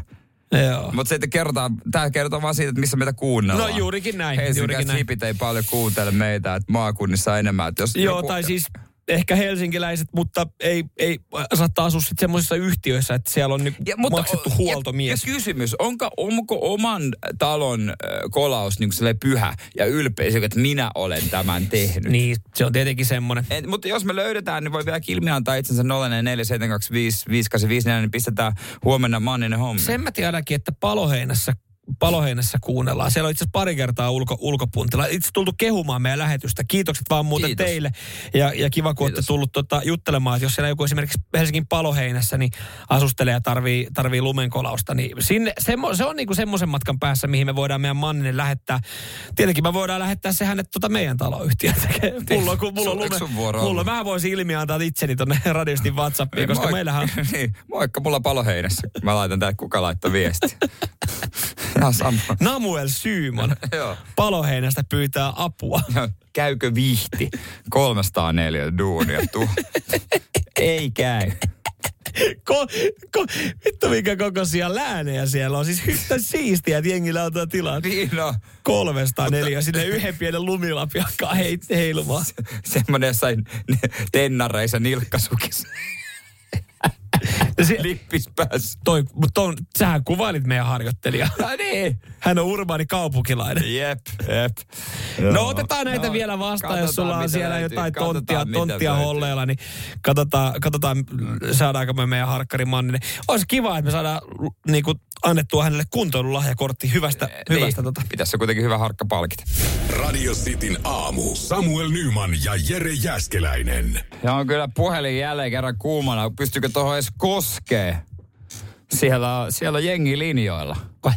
Joo. Mutta sitten kerrotaan, tää kertoo vaan siitä, että missä meitä kuunnellaan. No juurikin näin, Helsingin juurikin näin. hipit ei paljon kuuntele meitä, että maakunnissa enemmän. Että jos Joo, joku- tai siis ehkä helsinkiläiset, mutta ei, ei saattaa asua sitten semmoisissa yhtiöissä, että siellä on niinku maksettu o- huoltomies. Ja, ja kysymys, onko, onko oman talon äh, kolaus niin pyhä ja ylpeä, että minä olen tämän tehnyt? Niin, se on tietenkin semmoinen. Et, mutta jos me löydetään, niin voi vielä ilmi antaa itsensä 044 niin pistetään huomenna Manninen hommi. Sen mä tiedänkin, että paloheinässä Paloheinässä kuunnellaan. Siellä on itse asiassa pari kertaa ulko, ulkopuntilla. Itse tultu kehumaan meidän lähetystä. Kiitokset vaan muuten Kiitos. teille. Ja, ja kiva, kun olette Kiitos. tullut tota, juttelemaan, että jos siellä joku esimerkiksi Helsingin Paloheinässä niin asustelee ja tarvii, tarvii lumenkolausta, niin sinne, semmo, se on niinku semmoisen matkan päässä, mihin me voidaan meidän Manninen lähettää. Tietenkin me voidaan lähettää se hänet tota meidän taloyhtiöön tekemään. Mulla, kun mulla on lume, mulla mä voisin ilmi antaa itseni tonne radistin WhatsAppiin, koska Moik- meillähän on niin, moikka, mulla paloheinässä. Mä laitan täällä, kuka laittoi viesti. Ihan sama. Namuel Syyman paloheinästä pyytää apua. Ja Käykö vihti? 304 duunia tu. Ei käy. Ko, ko, vittu minkä kokoisia läänejä siellä on. Siis yhtä siistiä, että jengillä on tuo tilaa. Niin no, 304, sinne yhden pienen lumilapi alkaa hei, heilumaan. semmonen jossain tennareissa nilkkasukissa. Se, Lippis päässä. toi, mutta ton, sähän kuvailit meidän harjoittelijaa. No niin. Hän on urbaani kaupunkilainen. Jep, jep. No otetaan näitä No, vielä vastaan, jos sulla on siellä löytyy. jotain Katsotaan, tonttia, tonttia holleilla, niin katsotaan, katsotaan saadaanko me meidän harkkari Manninen. Olisi kiva, että me saadaan niin kuin, annettua hänelle kuntoilulahjakortti hyvästä, hyvästä tota. Pitäisi se kuitenkin hyvä harkka palkita. Radio Cityn aamu. Samuel Nyman ja Jere Jäskeläinen. Ja on kyllä puhelin jälleen kerran kuumana. Pystyykö tuohon edes koskee? Siellä, siellä on jengi linjoilla. Vai?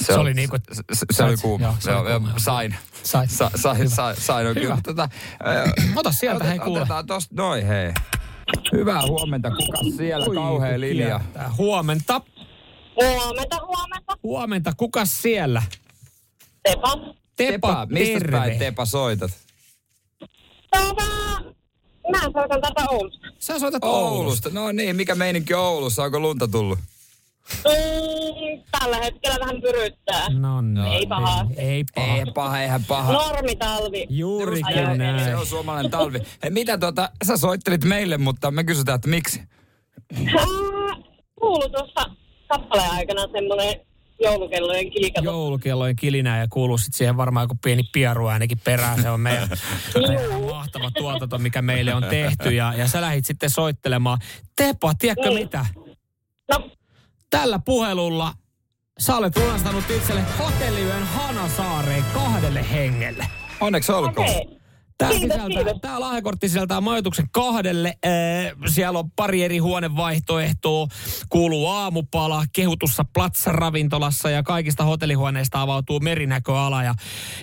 Se on- oli niinku- Se, se, se oli kuuma. joo, se oli Joo, kuuma. Sain. Sait. Sa, sa, Hyvä. sa, sain on kyllä. Tota, Ota sieltä, hei kuule. Otetaan tosta noin, hei. Hyvää huomenta, kuka siellä? Oi, Kauhea linja. kiertää. Huomenta. Huomenta, huomenta. Huomenta. Kuka siellä? Tepa. Tepa, Tepa, mistä päin Tepa soitat? Tätä... Mä soitan tätä Oulusta. Sä soitat Oulusta. Oulusta. No niin, mikä meininki on Oulussa? Onko lunta tullut? Mm, tällä hetkellä vähän pyryttää. No, no Ei pahaa. Ei, ei paha. Ei paha, eihän paha. Normitalvi. Juurikin näin. Se on suomalainen talvi. Hei, mitä tota, sä soittelit meille, mutta me kysytään, että miksi? Ää, Kuului tuossa kappaleen aikana semmoinen joulukellojen kilikato. joulukellojen kilinää ja kuuluu sitten siihen varmaan joku pieni pieru ainakin perään. Se on meidän, meidän mahtava tuotanto, mikä meille on tehty. Ja, ja sä lähit sitten soittelemaan. Tepa, tiedätkö Niin. mitä? No, Tällä puhelulla sä olet lunastanut itselle hotelliyön Hanasaareen kahdelle hengelle. Onneksi olkoon. okei. Tämä, Kiitos, sisältää, kiitos. tämä lahjakortti sisältää majoituksen kahdelle. Ee, siellä on pari eri huonevaihtoehtoa. Kuuluu aamupala kehutussa Platsa-ravintolassa ja kaikista hotellihuoneista avautuu merinäköala. Ja,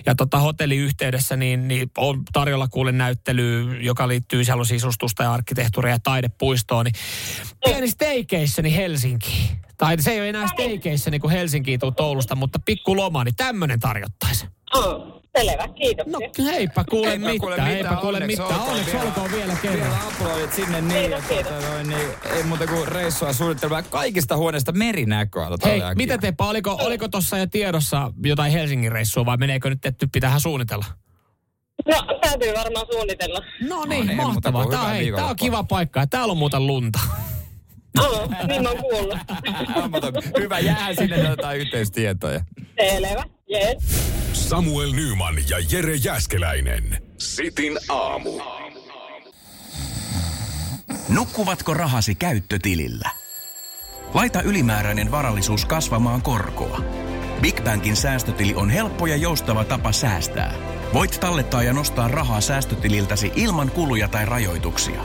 ja tota hotelliyhteydessä niin, niin on tarjolla kuule näyttely, joka liittyy siellä on sisustusta ja arkkitehtuuria ja taidepuistoon. Niin pieni staycation Helsinkiin. Tai se ei ole enää staycation kun Helsinkiin tuu Oulusta, mutta pikku loma, niin tämmöinen tarjottaisi. Oh, selvä, kiitoksia. No heipä kuule Eipä mitään, kuule mitään, eipä kuule onneksi mitään. Onneksi vielä. olkoon vielä kerran. Vielä aplodit sinne niin, ja Kiitos, tota, noin, niin, ei muuta kuin reissua suunnittelua. Kaikista huoneista merinäköala. Hei, mitä Teppa, oliko, oliko tuossa jo tiedossa jotain Helsingin reissua vai meneekö nyt että pitää suunnitella? No, täytyy varmaan suunnitella. No niin, niin, ei muuta mahtavaa. kuin Tää on, hyvää hei, tää on kiva paikka ja täällä on muuten lunta. Oh, niin mä oon kuullut. Hyvä, jää sinne jotain yhteistietoja. Selvä, yes. Samuel Nyman ja Jere Jäskeläinen. Sitin aamu. Nukkuvatko rahasi käyttötilillä? Laita ylimääräinen varallisuus kasvamaan korkoa. Big Bankin säästötili on helppo ja joustava tapa säästää. Voit tallettaa ja nostaa rahaa säästötililtäsi ilman kuluja tai rajoituksia.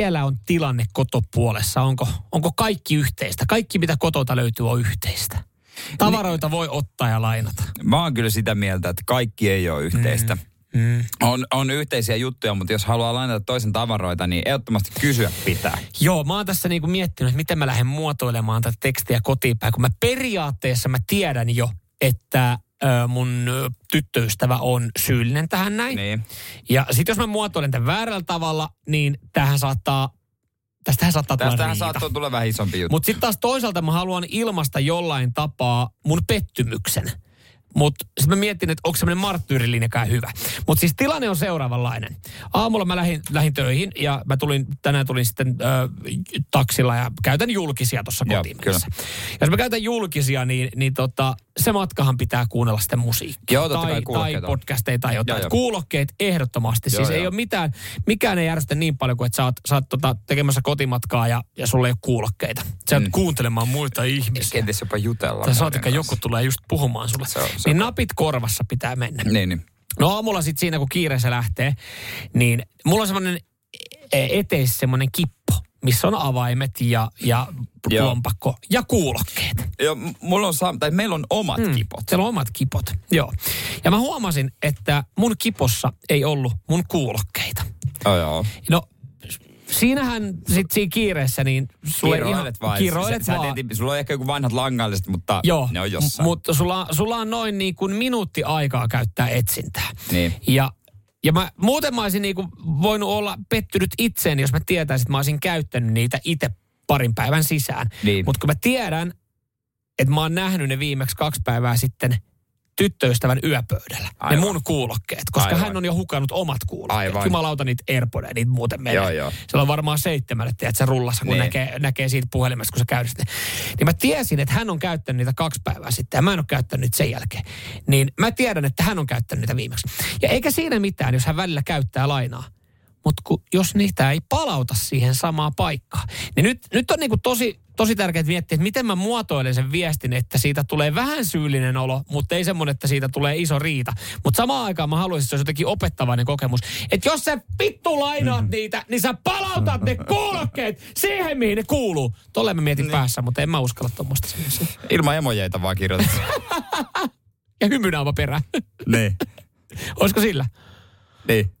siellä on tilanne kotopuolessa? Onko, onko kaikki yhteistä? Kaikki mitä kotota löytyy on yhteistä. Tavaroita voi ottaa ja lainata. Mä oon kyllä sitä mieltä, että kaikki ei ole yhteistä. Mm. On, on yhteisiä juttuja, mutta jos haluaa lainata toisen tavaroita, niin ehdottomasti kysyä pitää. Joo, mä oon tässä niinku miettinyt, että miten mä lähden muotoilemaan tätä tekstiä kotiin päin, kun mä periaatteessa mä tiedän jo, että mun tyttöystävä on syyllinen tähän näin. Niin. Ja sitten jos mä muotoilen tämän väärällä tavalla, niin tähän saattaa, tästähän saattaa tulla Tästähän riita. saattoi tulla vähän isompi juttu. Mutta sitten taas toisaalta mä haluan ilmasta jollain tapaa mun pettymyksen. Mutta sitten mä mietin, että onko semmoinen marttyyrilinjakään hyvä. Mutta siis tilanne on seuraavanlainen. Aamulla mä lähdin, lähdin töihin ja mä tulin, tänään tulin sitten ö, taksilla ja käytän julkisia tuossa kotiin. Ja jos mä käytän julkisia, niin, niin tota, se matkahan pitää kuunnella sitten musiikkia. Joo, totta tai, tai podcasteja tai jotain. Joo, joo. Kuulokkeet ehdottomasti. Joo, siis ei joo. ole mitään, mikään ei järjestä niin paljon kuin, että sä oot, sä oot tota, tekemässä kotimatkaa ja, ja sulla ei ole kuulokkeita. Sä Mm. kuuntelemaan muita ihmisiä. Kenties jopa jutella. Tai saatika joku tulee just puhumaan sulle. Se on- se niin on- napit korvassa pitää mennä. Niin, niin. No aamulla sitten siinä, kun kiireessä lähtee, niin mulla on semmoinen eteis semmoinen kippo. Missä on avaimet ja, ja Joo. lompakko ja kuulokkeet. Joo, m- mulla on, sam- tai meillä on omat mm. kipot. Siellä on omat kipot, joo. Ja mä huomasin, että mun kipossa ei ollut mun kuulokkeita. Oh, joo. No, siinähän sit siinä kiireessä, niin Kiroilet vaan. Kiroilet sä, vaan. Sä teet, sulla on ehkä joku vanhat langalliset, mutta Joo, ne on jossain. mutta sulla, sulla on noin niin kuin minuutti aikaa käyttää etsintää. Niin. Ja, ja mä, muuten mä olisin niin kuin voinut olla pettynyt itseeni, jos mä tietäisin, että mä olisin käyttänyt niitä itse parin päivän sisään. Niin. Mutta kun mä tiedän, että mä oon nähnyt ne viimeksi kaksi päivää sitten tyttöystävän yöpöydällä. Aivan. Ne mun kuulokkeet, koska Aivan. hän on jo hukannut omat kuulokkeet. Aivan. Jumalauta niitä Airpodeja, niitä muuten menee. Joo, joo. Siellä on varmaan seitsemälle, tiedät sä rullassa, kun Niin. näkee, näkee siitä puhelimesta, kun sä sitten. Niin mä tiesin, että hän on käyttänyt niitä kaksi päivää sitten ja mä en ole käyttänyt niitä sen jälkeen. Niin mä tiedän, että hän on käyttänyt niitä viimeksi. Ja eikä siinä mitään, jos hän välillä käyttää lainaa. Mutta jos niitä ei palauta siihen samaan paikkaan. Niin nyt, nyt on niinku tosi, tosi tärkeää miettiä, että miten mä muotoilen sen viestin, että siitä tulee vähän syyllinen olo, mutta ei semmoinen, että siitä tulee iso riita. Mutta samaan aikaan mä haluaisin, että se olisi jotenkin opettavainen kokemus. Että jos sä vittu lainaat niitä, niin sä palautat ne kuulokkeet siihen, mihin ne kuuluu. Tolle mä mietin päässä, mutta en mä uskalla tuommoista. Ilman emojeita vaan kirjoitat. Ja hymynaama perään. niin. Olisiko sillä? Niin.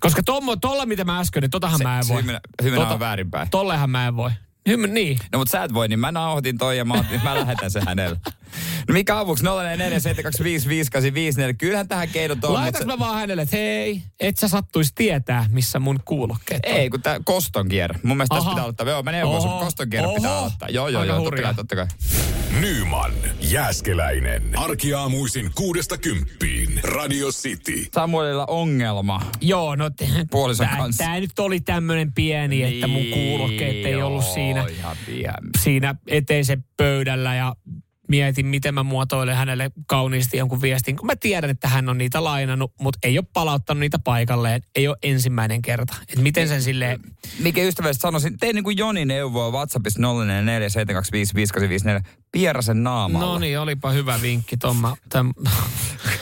Koska tommo, tolla, mitä mä äsken, niin totahan Se- mä en voi. hymynä- hymynä on väärinpäin. Tollehan mä en voi. Hymy, niin. No mutta sä et voi, niin mä nauhoitin toi ja mä, otin, mä lähetän sen hänelle. No mikä avuksi? 0447255854. Kyllähän tähän keinot on. Laitaks mutta mä vaan hänelle, että hei, et sä sattuisi tietää, missä mun kuulokkeet on. Ei, kun tää koston kierre. Mun mielestä tässä Aha. pitää aloittaa. Joo, mä neuvon sun koston kierre pitää aloittaa. Joo, joo, Aika joo, totta kai, totta kai. Nyman, Jääskeläinen. Arkiaamuisin kuudesta kymppiin. Radio City. Samuelilla ongelma. Joo, no t- Puolison tää, kanssa. tää nyt oli tämmönen pieni, että mun kuulokkeet ei ollut siinä, Ihan siinä eteisen pöydällä ja mietin, miten mä muotoilen hänelle kauniisti jonkun viestin, kun mä tiedän, että hän on niitä lainannut, mutta ei ole palauttanut niitä paikalleen. Ei ole ensimmäinen kerta. Et miten sen silleen... Mikä ystävällisesti sanoisin, tee niin kuin Joni neuvoo WhatsAppissa 0447255854. Pierasen naamalla. No niin, olipa hyvä vinkki, Tomma. Täm,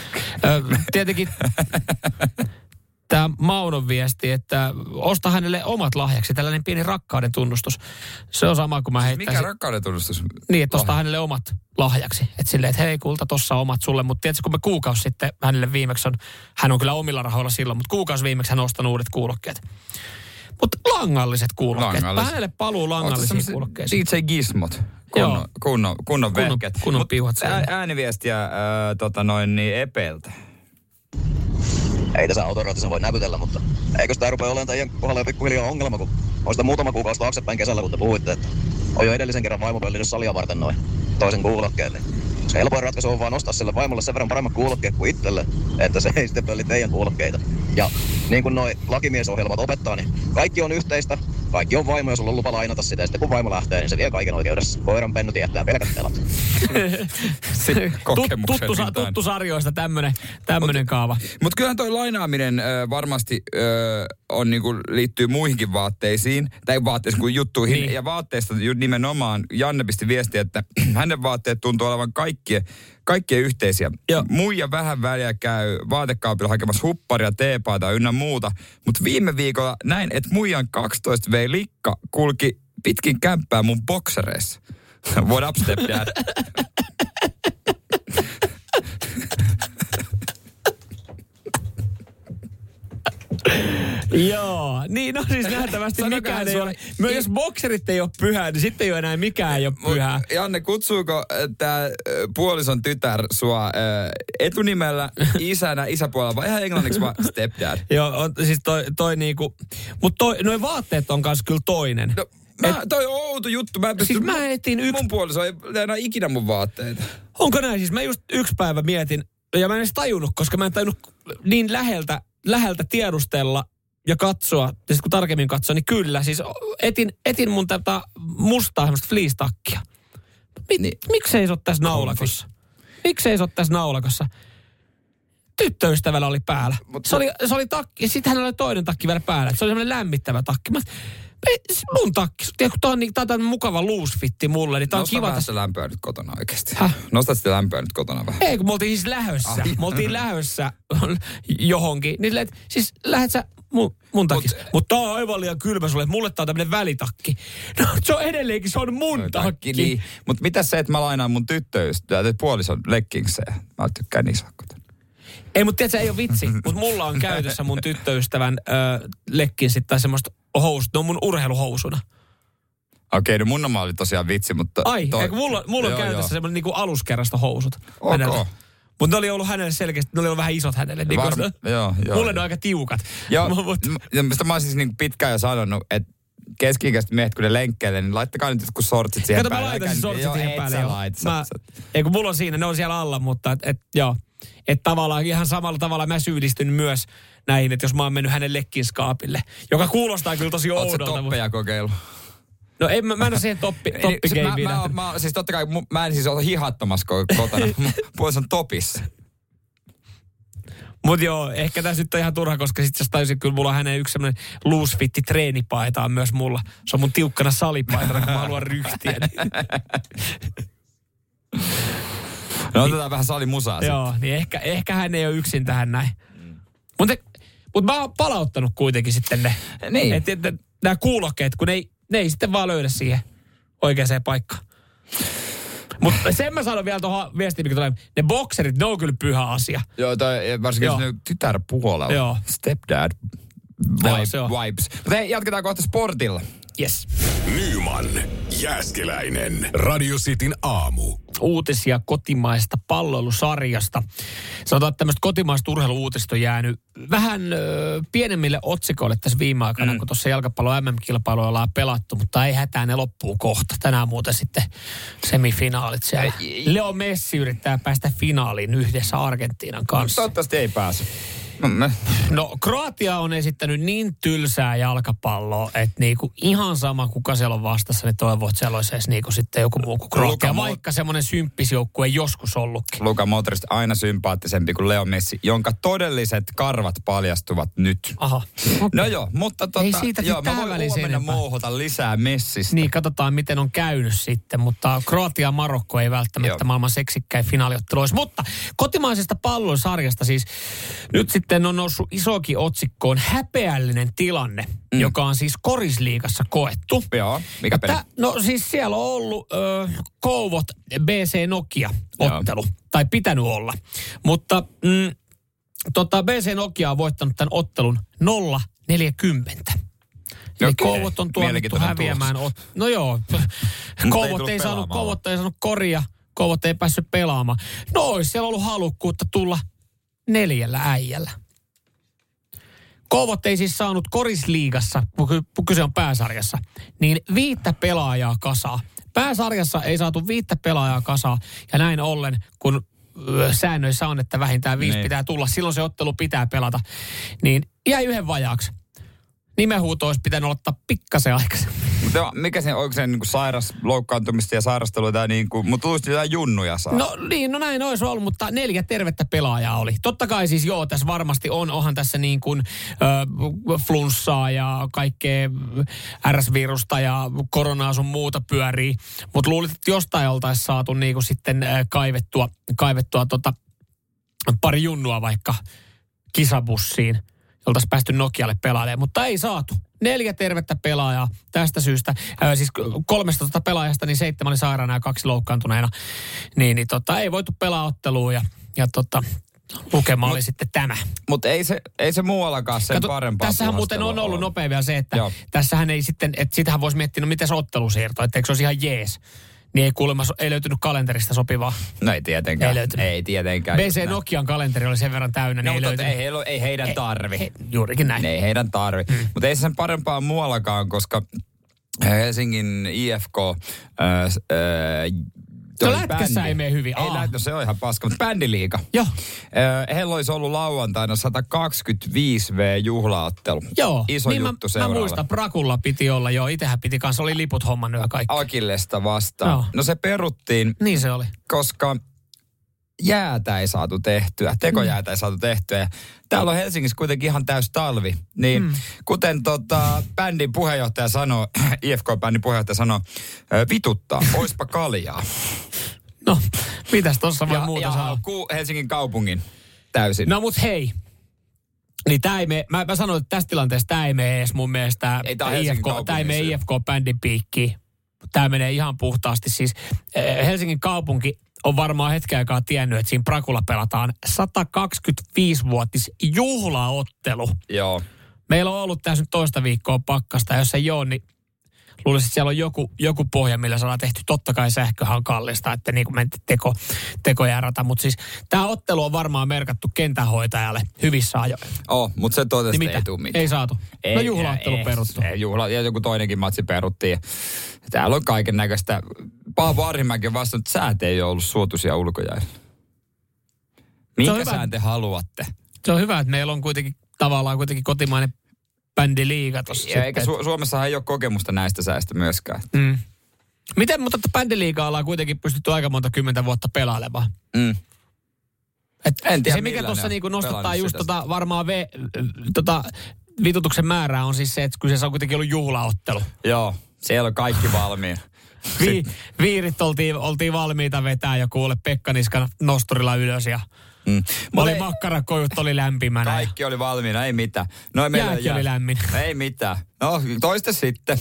tietenkin tämä Maunon viesti, että osta hänelle omat lahjaksi, tällainen pieni rakkauden tunnustus. Se on sama kuin mä heittäisin. Mikä rakkauden tunnustus? Niin, että ostaa hänelle omat lahjaksi. Että silleen, että hei kulta, tossa omat sulle. Mutta tiedätkö, kun me kuukausi sitten hänelle viimeksi on, hän on kyllä omilla rahoilla silloin, mutta kuukausi viimeksi hän on ostanut uudet kuulokkeet. Mutta langalliset kuulokkeet. Langalliset. Hänelle paluu langallisiin kuulokkeisiin. DJ Gizmot. Joo. Kunnon, kunnon, kunnon, Kunnon- kunnon piuhat ää- Ääniviestiä ää, tota noin niin Epeltä. Ei tässä autoraatissa voi näpytellä, mutta eikö tämä rupea olemaan teidän kohdalla jo pikkuhiljaa ongelma, kun on sitä muutama kuukausi taaksepäin kesällä, kun te puhuitte, että on jo edellisen kerran vaimo salia varten noin toisen kuulokkeelle. Se helpoin ratkaisu on vaan ostaa sille vaimolle sen verran paremmat kuulokkeet kuin itselle, että se ei sitten pölli teidän kuulokkeita. Ja niin kuin noi lakimiesohjelmat opettaa, niin kaikki on yhteistä, kaikki on vaimo ja sulla on lupa lainata sitä. Ja sitten kun vaimo lähtee, niin se vie kaiken oikeudessa. Koiran pennu tietää pelkät telat. Tut- tuttu, sa- tuttu sarjoista tämmönen, tämmönen kaava. Mutta kyllähän toi lainaaminen ö, varmasti ö, on niinku, liittyy muihinkin vaatteisiin, tai vaatteisiin kuin juttuihin. Niin. Ja vaatteista nimenomaan Janne pisti viestiä, että hänen vaatteet tuntuu olevan kaikkien, kaikkien yhteisiä. Joo. Muija vähän väliä käy vaatekaapilla hakemassa hupparia, teepaita ynnä muuta. Mutta viime viikolla näin, että muijan 12 vei likka kulki pitkin kämppää mun boksereissa. What up, stepdad? Joo, niin no siis nähtävästi mikään ei ole. Myös jos bokserit ei ole pyhää, niin sitten ei ole enää mikään ei ole pyhää. Janne, kutsuuko tämä puolison tytär sua äh, etunimellä, isänä, isäpuolella vai ihan englanniksi vaan stepdad? Joo, on, siis toi, toi niinku, mutta toi, noi vaatteet on kanssa kyllä toinen. No, mä, toi on outo juttu. Mä Siis mä etin yksi- Mun puoliso ei enää ikinä mun vaatteita. Onko näin? Siis mä just yksi päivä mietin, ja mä en edes tajunnut, koska mä en tajunnut niin läheltä, läheltä tiedustella ja katsoa, ja sitten kun tarkemmin katsoin, niin kyllä, siis etin, etin mun tätä mustaa semmoista fleece-takkia. Mi- Niin. Miksei se ole tässä naulakossa? Miksei se ole tässä naulakossa? Tyttöystävällä oli päällä. Mut- se, oli, se oli takki, ja sitten hänellä oli toinen takki vielä päällä. Se oli semmoinen lämmittävä takki. Mä, mun takki. Tiedätkö, tää on, niin, tää on tämmönen mukava loose fitti mulle, niin tää on Nosta kiva sitä lämpöä nyt kotona oikeasti. Nostat sitä lämpöä nyt kotona vähän. Ei, kun me oltiin siis lähössä. Ai. Me oltiin lähössä johonkin. Niin että siis lähet sä mun, mun takis. Mutta tää on aivan liian kylmä sulle. Mulle tää on tämmönen välitakki. No se on edelleenkin, se on mun takki. Niin. Mutta mitä se, että mä lainaan mun tyttöystä, tai puolison leggingsejä? Mä tykkään niissä kotona. Ei, mutta tiedätkö, ei ole vitsi. Mutta mulla on käytössä mun tyttöystävän ö, lekkin sitten tai semmoista housut. Ne on mun urheiluhousuna. Okei, no mun oli tosiaan vitsi, mutta... Ai, toi- eikö mulla, mulla on Joo, käytössä joo. semmoinen niinku aluskerrasta housut. Ok. Mutta ne oli ollut hänelle selkeästi, ne oli ollut vähän isot hänelle. Niin Varm- koska joo, joo. Mulle ne on aika tiukat. Joo, Mut- mistä mä oon siis niin pitkään jo sanonut, että keski-ikäiset miehet, kun ne lenkkeilee, niin laittakaa nyt jotkut sortsit siihen Kato, mä päälle. laitan siis Älkää- sortsit joo, siihen et päälle. joo. lait, Mä, sä- ei kun mulla on siinä, ne on siellä alla, mutta et, et, joo. Että tavallaan ihan samalla tavalla mä syyllistyn myös näihin, että jos mä oon mennyt hänen lekkinskaapille, joka kuulostaa kyllä tosi oudolta. mutta- toppeja kokeilu? No en, mä, mä en ole siihen toppi, Eli toppi mä, mä, mä, mä, siis totta kai, mä en siis ole hihattomassa ko- kotona. Puolis on topissa. Mutta joo, ehkä tässä nyt on ihan turha, koska sitten jos taisin, kyllä mulla on hänen yksi semmoinen loose fitti treenipaita on myös mulla. Se on mun tiukkana salipaitana, kun mä haluan ryhtiä. Niin, No otetaan vähän salimusaa sitten. joo, niin ehkä, ehkä hän ei ole yksin tähän näin. Mutta mut mä oon palauttanut kuitenkin sitten ne. Niin. Että et, et, nämä kuulokkeet, kun ne ei, ne ei sitten vaan löydä siihen oikeaan paikkaan. Mutta sen mä sanon vielä tuohon viestiin, mikä tulee. Ne bokserit, ne on kyllä pyhä asia. Joo, toi, varsinkin Joo. tytärpuolella. Joo. Stepdad Joo, vibe, se on. vibes. Mutta hei, jatketaan kohta sportilla. Yes. Nyman, Jääskeläinen, Radio Cityn aamu. uutisia kotimaista palloilusarjasta. Sanotaan, että tämmöistä kotimaista urheiluuutista on jäänyt vähän ö, pienemmille otsikoille tässä viime aikana, mm. kun tuossa jalkapallo MM-kilpailuja ollaan pelattu, mutta ei hätää, ne loppuu kohta. Tänään muuten sitten semifinaalit siellä. Leo Messi yrittää päästä finaaliin yhdessä Argentiinan kanssa. Toivottavasti ei pääse. No, me, No Kroatia on esittänyt niin tylsää jalkapalloa, että niinku ihan sama kuka siellä on vastassa, niin toivoo, että siellä olisi edes niinku sitten joku muu kuin Kroatia. Luka Vaikka semmoinen symppisjoukkue joskus ollutkin. Luka Modric aina sympaattisempi kuin Leo Messi, jonka todelliset karvat paljastuvat nyt. Aha. No joo, mutta tota, Ei siitä joo, mä voin huomenna enempää. mouhota lisää Messistä. Niin, katsotaan miten on käynyt sitten, mutta Kroatia ja Marokko ei välttämättä Joo. maailman seksikkäin finaaliottelu olisi. Mutta kotimaisesta pallosarjasta siis nyt sitten on noussut isokin otsikkoon häpeällinen tilanne, mm. joka on siis korisliigassa koettu. Joo, mikä Ja peli? tä- no siis siellä on ollut ö, Kouvot BC Nokia ottelu, tai pitänyt olla. Mutta mm, tota, BC Nokia on voittanut tämän ottelun 0-40. Eli. Kouvot on tuomittu Mielenkiintoinen häviämään. tulos. Ot- no joo, ei Kouvot tullut ei, saanut. Kouvot ei saanut koria, Kouvot ei päässyt pelaamaan. No olisi siellä ollut halukkuutta tulla neljällä äijällä. Kouvot ei siis saanut korisliigassa, kun ky- kun kyse on pääsarjassa, niin viittä pelaajaa kasaa. Pääsarjassa ei saatu viittä pelaajaa kasaa, ja näin ollen, kun säännöissä on, että vähintään viisi Niin. pitää tulla, silloin se ottelu pitää pelata, niin jäi yhden vajaaksi. Nimenhuuto olisi pitänyt ottaa pikkasen aikaisemmin. Mutta mikä se, onko se niin kuin sairas loukkaantumista ja sairastelua tai niin kuin, mutta luulisin, että jotain junnuja saa. No niin, no näin olisi ollut, mutta neljä tervettä pelaajaa oli. Totta kai siis joo, tässä varmasti on, onhan tässä niin kuin ö, flunssaa ja kaikkea RS-virusta ja koronaa sun muuta pyörii. Mutta luulit, että jostain oltaisiin saatu niin kuin sitten ö, kaivettua, kaivettua tota, pari junnua vaikka kisabussiin, oltaisiin päästy Nokialle pelaamaan, mutta ei saatu. Neljä tervettä pelaajaa tästä syystä. Ää, siis kolmesta tota pelaajasta, niin seitsemän oli sairaana ja kaksi loukkaantuneena. Niin, niin tota, ei voitu pelaa ottelua ja, ja tota, lukema oli sitten tämä. Mutta ei se, ei se muuallakaan sen Kato, parempaa tässähän muuten on ollut nopea vielä se, että Joo. tässähän ei sitten, että sitähän voisi miettiä, no miten se ottelusiirto, etteikö se olisi ihan jees. Niin ei kuulemma, ei löytynyt kalenterista sopivaa. No ei tietenkään. Ei löytynyt. Ei tietenkään. BC näin. Nokian kalenteri oli sen verran täynnä, No, niin ei löytynyt. ei, heillä, ei heidän tarvi. He, juurikin näin. Ei heidän tarvi. Mm. Mutta ei se sen parempaa muuallakaan, koska Helsingin IFK... Ää, ää, toi lätkässä ei mene hyvin. Ei Aa. lä- no se on ihan paska, mutta bändiliiga. Joo. Heillä olisi ollut lauantaina 125 V juhlaottelu. Joo, Iso niin juttu mä, mä muistan, Prakulla piti olla jo, itsehän piti kanssa, oli liput hommannut ja kaikki. Akillesta vastaan. Joo. No se peruttiin, Niin se oli. koska jäätä ei saatu tehtyä, tekojäätä ei saatu tehtyä. Ja täällä on Helsingissä kuitenkin ihan täys talvi. Niin mm. kuten tota, bändin puheenjohtaja sanoi, IFK-bändin puheenjohtaja sanoi, "Ö, vituttaa, oispa kaljaa. Mitäs tossa voi ja, muuta ja sanoa? Helsingin kaupungin täysin. No mut hei. Niin tää ei mene, mä, mä sanoin, että tässä tilanteessa tää ei mene edes mun mielestä Ei, tää IFK, tää ei mene IFK-bändin piikkiin. Tää menee ihan puhtaasti. Siis eh, Helsingin kaupunki on varmaan hetken aikaa tiennyt, että siinä Prakulla pelataan 125-vuotis juhlaottelu. Joo. Meillä on ollut tässä nyt toista viikkoa pakkasta, jos ei ole, niin luulisin, että siellä on joku, joku pohja, millä saadaan tehty. Totta kai sähköhän on kallista, että niin kuin me teko, tekojärata. Mutta siis tämä ottelu on varmaan merkattu kentänhoitajalle hyvissä ajoin. Oh, mutta se totesi, Niin ei tule mitään. Ei saatu. no juhlaottelu ei, peruttu. Ei, juhla, ja joku toinenkin matsi peruttiin. Täällä on kaiken näköistä. Paavo Arhimäki on vastannut, että säät ei ole ollut suotuisia ulkojäillä. Minkä sään te haluatte? Se on hyvä, että meillä on kuitenkin tavallaan kuitenkin kotimainen bändiliiga tossa. Ja eikä Su- Suomessahan ei ole kokemusta näistä säästä myöskään. Mm. Miten, mutta että bändiliigaa ollaan kuitenkin pystytty aika monta kymmentä vuotta pelailemaan. Mm. Et En tiedä, se, mikä tuossa niinku nostattaa just sitä. tota, varmaan ve, tota, vitutuksen määrää on siis se, että se on kuitenkin ollut juhlaottelu. Joo, siellä on kaikki valmiina. Vi, viirit oltiin, oltiin valmiita vetää ja kuule Pekka Niskan nosturilla ylös ja Mm. oli ei- makkarakojut oli lämpimänä. Kaikki oli valmiina, ei mitään. No ei meillä Jääkin oli lämmin. Ei mitään. No, toiste sitten.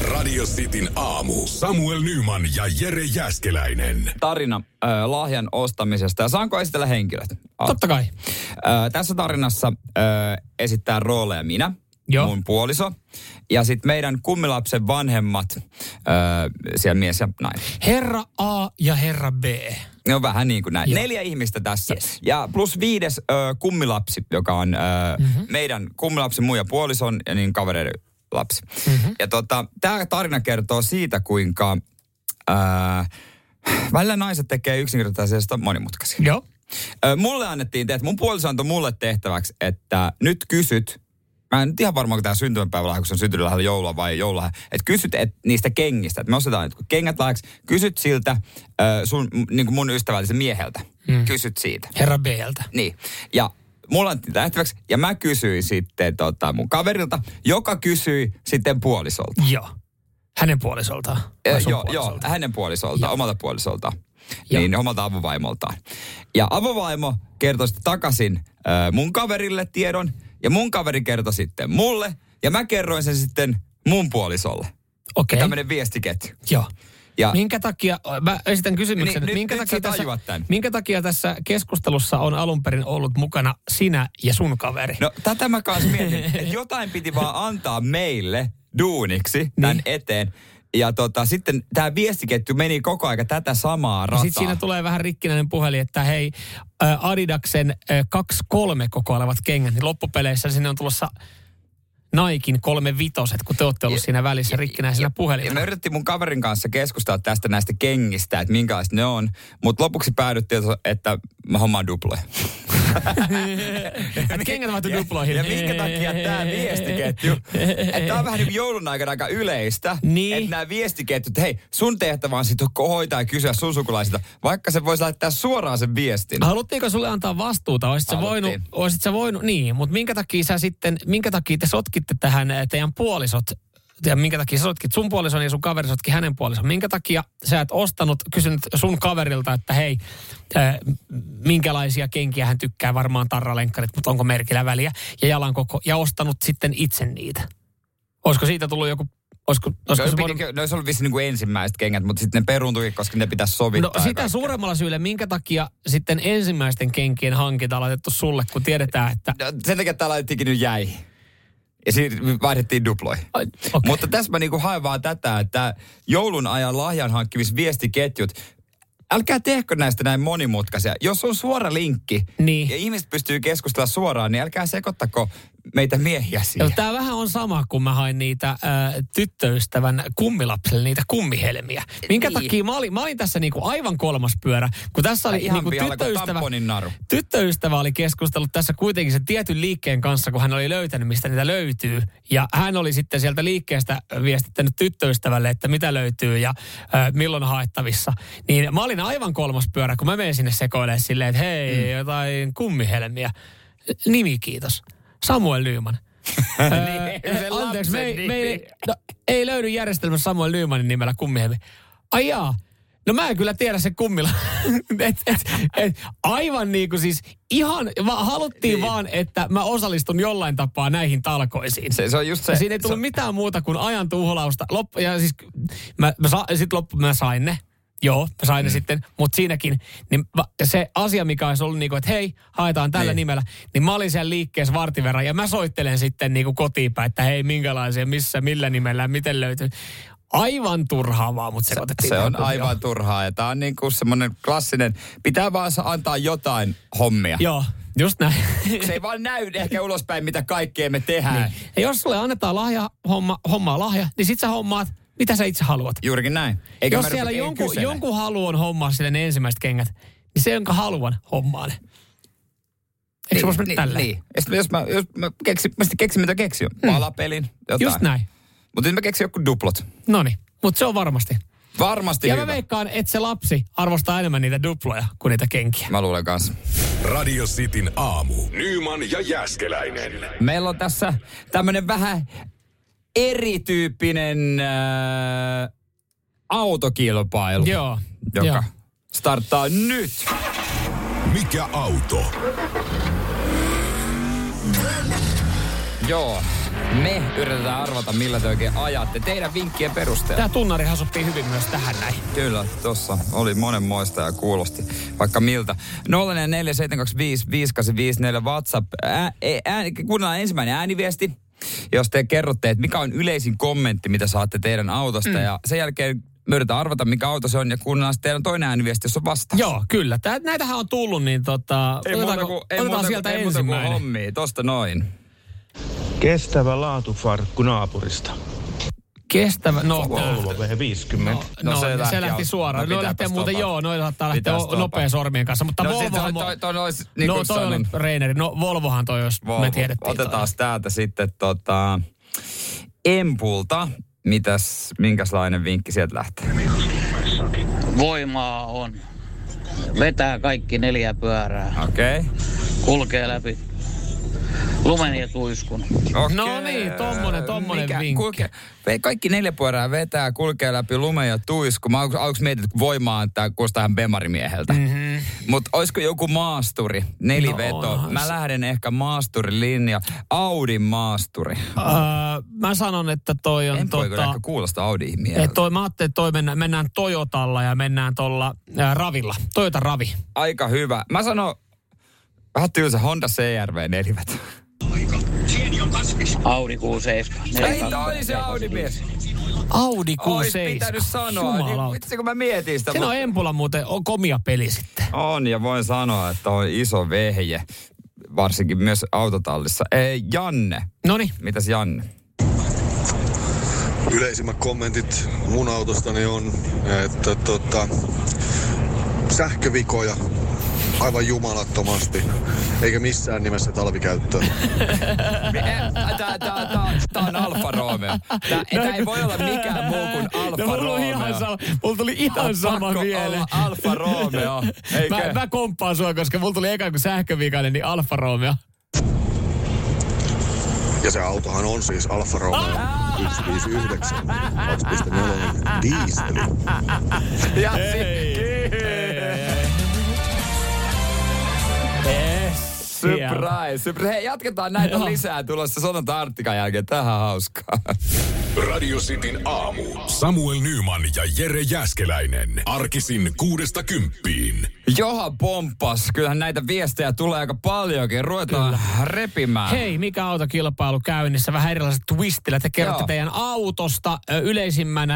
Radio Cityn aamu. Samuel Nyman ja Jere Jäskeläinen. Tarina äh, lahjan ostamisesta. Ja saanko esitellä henkilöt? Ah. Totta kai. Äh, tässä tarinassa äh, esittää rooleja minä, Joo. mun puoliso, ja sitten meidän kummilapsen vanhemmat, äh, siellä mies ja nainen. Herra A ja herra B. Ne on vähän niin kuin näin. Joo. Neljä ihmistä tässä. Yes. Ja plus viides ö, kummilapsi, joka on ö, mm-hmm. meidän kummilapsi, mun ja puolison ja niin kavereiden lapsi. Mm-hmm. Ja tota, tämä tarina kertoo siitä, kuinka ö, välillä naiset tekee yksinkertaisesta monimutkaisia. Joo. Ö, mulle annettiin, että mun puoliso antoi mulle tehtäväksi, että nyt kysyt, mä en nyt ihan varma, onko tämä syntymäpäivälahja, kun se on syntynyt lähellä joulua vai joululahja, että kysyt et, niistä kengistä, että me ostetaan nyt kengät lahjaksi, kysyt siltä ö, sun, niin kuin mun ystävällisen mieheltä, mm. kysyt siitä. Herra Bltä. Niin, ja mulla annettiin tehtäväksi, ja mä kysyin sitten tota, mun kaverilta, joka kysyi sitten puolisolta. Joo. Hänen puolisoltaan. Joo, joo, puolisoltaan? hänen puolisoltaan, Joo. omalta puolisoltaan. Joo. Niin, omalta avovaimoltaan. Ja avovaimo kertoi sitten takaisin äh, mun kaverille tiedon, ja mun kaveri kertoi sitten mulle, ja mä kerroin sen sitten mun puolisolle. Okei. Tämmöinen viestiketju. Joo. Ja Minkä takia, mä esitän kysymyksen, Niin, nyt- minkä, nyt takia sä tässä, tän. minkä takia tässä keskustelussa on alun perin ollut mukana sinä ja sun kaveri? No tätä mä kanssa mietin, että jotain piti vaan antaa meille duuniksi tämän Niin. eteen. Ja tota, sitten tämä viestiketju meni koko aika tätä samaa Ja rataa. sitten siinä tulee vähän rikkinäinen puhelin, että hei, Adidaksen 2-3 kokoilevat kengät, niin loppupeleissä sinne on tulossa Naikin kolme vitoset, kun te olette ollut siinä välissä rikkinäisenä Ja puhelimena. me yritettiin mun kaverin kanssa keskustella tästä näistä kengistä, että minkälaiset ne on. Mutta lopuksi päädyttiin, että mä hommaan duploja. Että kengät vaihtuu duploihin. Ja minkä takia tämä viestiketju, että tämä on vähän niin kuin joulun aikana aika yleistä, Niin. että nämä viestiketjut, hei, sun tehtävä on sitten hoitaa ja kysyä sun sukulaisilta, vaikka se voisi laittaa suoraan sen viestin. Haluttiinko sulle antaa vastuuta? Olisit sä voinut, olisit sä voinut, niin, mutta minkä takia sä sitten, minkä takia te sotkitte tähän eh, teidän puolisot, ja minkä takia sä sotkit sun puolison ja sun kaveri sotki hänen puolison. Minkä takia sä et ostanut, kysynyt sun kaverilta, että hei, äh, minkälaisia kenkiä hän tykkää, varmaan tarralenkkarit, mutta onko merkillä väliä, ja jalan koko, ja ostanut sitten itse niitä. Olisiko siitä tullut joku, olisiko, olisiko No, se voinut, no, se oli vissi niin kuin ensimmäiset kengät, mutta sitten ne peruuntui, koska ne pitäisi sovittaa. No sitä kaikkea. suuremmalla syyllä, minkä takia sitten ensimmäisten kenkien hankinta on laitettu sulle, kun tiedetään, että... No, sen takia tää laitettiinkin nyt jäi. Ja siinä vaihdettiin duploihin. Ai, okei. Mutta tässä mä niinku haen vaan tätä, että joulun ajan lahjan hankkimisviestiketjut, älkää tehkö näistä näin monimutkaisia. Jos on suora linkki Niin. ja ihmiset pystyy keskustella suoraan, niin älkää sekoittako meitä miehiä siihen. tää vähän on sama, kun mä hain niitä äh, tyttöystävän kummilapselle niitä kummihelmiä. Minkä Niin. takia mä olin, mä olin tässä niinku aivan kolmas pyörä, kun tässä oli Ihan niinku tyttöystävä, naru. tyttöystävä oli keskustellut tässä kuitenkin sen tietyn liikkeen kanssa, kun hän oli löytänyt, mistä niitä löytyy. Ja hän oli sitten sieltä liikkeestä viestittänyt tyttöystävälle, että mitä löytyy ja äh, milloin haettavissa. Niin mä olin aivan kolmas pyörä, kun mä menin sinne sekoilemaan silleen, että hei, mm. jotain kummihelmiä. Nimi kiitos. Samuel Nyman. Öö, Niin, anteeksi, me, ei- me ei, no, ei löydy järjestelmässä Samuel Nymanin nimellä kummihelmi. Ai jaa. No mä en kyllä tiedä se kummilla. et, et, et, aivan niin kuin siis ihan, va, haluttiin niin. vaan, että mä osallistun jollain tapaa näihin talkoisiin. Se, se on just se. Ja siinä ei tullut se, mitään muuta kuin ajan tuhlausta. Loppu, ja siis mä, mä sa, sit loppu mä sain ne. Joo, mä sain mm. ne sitten, mutta siinäkin, niin se asia, mikä olisi ollut niinku, että hei, haetaan tällä Niin. nimellä, niin mä olin siellä liikkeessä vartin verran ja mä soittelen sitten niinku kotiin päin, että hei, minkälaisia, missä, millä nimellä, miten löytyy. Aivan turhaa vaan, mutta sekoitettiin. se on tähän aivan kuvioon. turhaa. Ja tää on niinku semmonen klassinen, pitää vaan antaa jotain hommia. Joo, just näin. Se ei vaan näy ehkä ulospäin, mitä kaikkea me tehdään. Niin. Ja jos sulle annetaan lahja, homma, hommaa lahja, niin sit sä hommaat, mitä sä itse haluat. Juurikin näin. Eikä jos siellä jonkun, kysele. jonkun haluan hommaa sille ne ensimmäiset kengät, niin se, jonka haluan hommaa ne. Eikö se voisi mennä niin, tälleen? niin. Ja sitten jos mä, jos mä keksin, mä sitten keksin mitä keksin. Palapelin, jotain. Hmm. Just näin. Mutta nyt mä keksin joku duplot. No niin, mutta se on varmasti. Varmasti Ja hyvä. mä veikkaan, että se lapsi arvostaa enemmän niitä duploja kuin niitä kenkiä. Mä luulen kanssa. Radio Cityn aamu. Nyman ja Jäskeläinen. Meillä on tässä tämmönen vähän erityyppinen äh, autokilpailu. Joo. Joka joo. starttaa nyt. Mikä auto? Joo. Me yritetään arvata, millä te oikein ajatte. Teidän vinkkien perusteella. Tämä tunnarihan sopii hyvin myös tähän näin. Kyllä, tossa oli monenmoista ja kuulosti vaikka miltä. 0447255854 WhatsApp. Ää, e- ääni, kuunnellaan ensimmäinen ääniviesti, jos te kerrotte, että mikä on yleisin kommentti, mitä saatte teidän autosta. Mm. Ja sen jälkeen me yritetään arvata, mikä auto se on, ja kuunnellaan sitten teidän toinen ääniviesti, jos on vastaus. Joo, kyllä. Tää, näitähän on tullut, niin tota, Ei muuta otetaanko, kuin, ei otetaan muuta, sieltä kuin, ei muuta kuin ensimmäinen. hommia. Tosta noin. Kestävä laatufarkku naapurista. Kestävä, no, Volvo V50. No, No, no, se se, lähti se lähti suoraan. no No, lähtee muuten, stopata. joo, noin saattaa lähteä stopata. nopea sormien kanssa. Mutta No no, Volvohan, toi, toi, toi olisi, niin no toi oli Reineri. No Volvohan toi, jos Volvo. me tiedettiin. Otetaan täältä sitten tota, Empulta. Mitäs, minkälainen vinkki sieltä lähtee? Voimaa on. Vetää kaikki neljä pyörää. Okei. Okay. Kulkee läpi lumen ja tuiskun. Okay. No niin, tommonen, tommonen vinkki. Kulke, ve- kaikki neljä pyörää vetää, kulkee läpi lumen ja tuisku. Mä aluksi, aluksi mietin, että voimaa, että kuulostaa ihan bemarimieheltä. Mm-hmm. Mutta olisiko joku maasturi, neliveto? No Mä lähden ehkä maasturilinja, Audin maasturi. Öö, mä sanon, että toi on kyllä tota... ehkä kuulosta. Et toi, mä ajattelin, että toi mennään, mennään Toyotalla ja mennään tuolla ää, Ravilla. Toyota Ravi. Aika hyvä. Mä sanon, vähän tylsä Honda CRV neliveto. Audi Q7. Ei, toi oli se Audi mies. Audi Ois Q7. pitänyt sanoa. Niin, Jumalauta. vitsi, kun mä mietin sitä. Siinä on Empula muuten on komia peli sitten. On, ja voin sanoa, että on iso vehje, varsinkin myös autotallissa. Ei, Janne. Noni. Mitäs Janne? Yleisimmät kommentit mun autostani on, että tota, sähkövikoja aivan jumalattomasti, eikä missään nimessä talvikäyttöön. Tää, tää, tää, tää on Alfa Romeo. Tää, tää ei voi olla mikään muu kuin Alfa No, mulla, oli ihan Romeo. sama, mulla tuli ihan sama mieleen. olla Alfa Romeo, eikö? mä, mä komppaan sua, koska mulla tuli eka kuin sähkövikainen, niin Alfa Romeo. Ja se autohan on siis Alfa Romeo 159 2.4 dieseli. Ja Surprise, surprise. Hei, jatketaan näitä Joo. lisää tulossa Sonata Arttikan jälkeen. Tähän hauskaa. Radio Cityn aamu. Samuel Nyman ja Jere Jäskeläinen. Arkisin kuudesta kymppiin. Johan pomppas. Kyllähän näitä viestejä tulee aika paljonkin. Ruvetaan Kyllä. repimään. Hei, mikä autokilpailu käynnissä? Vähän erilaiset twistillä. Te kerrotte Joo. teidän autosta yleisimmän ö,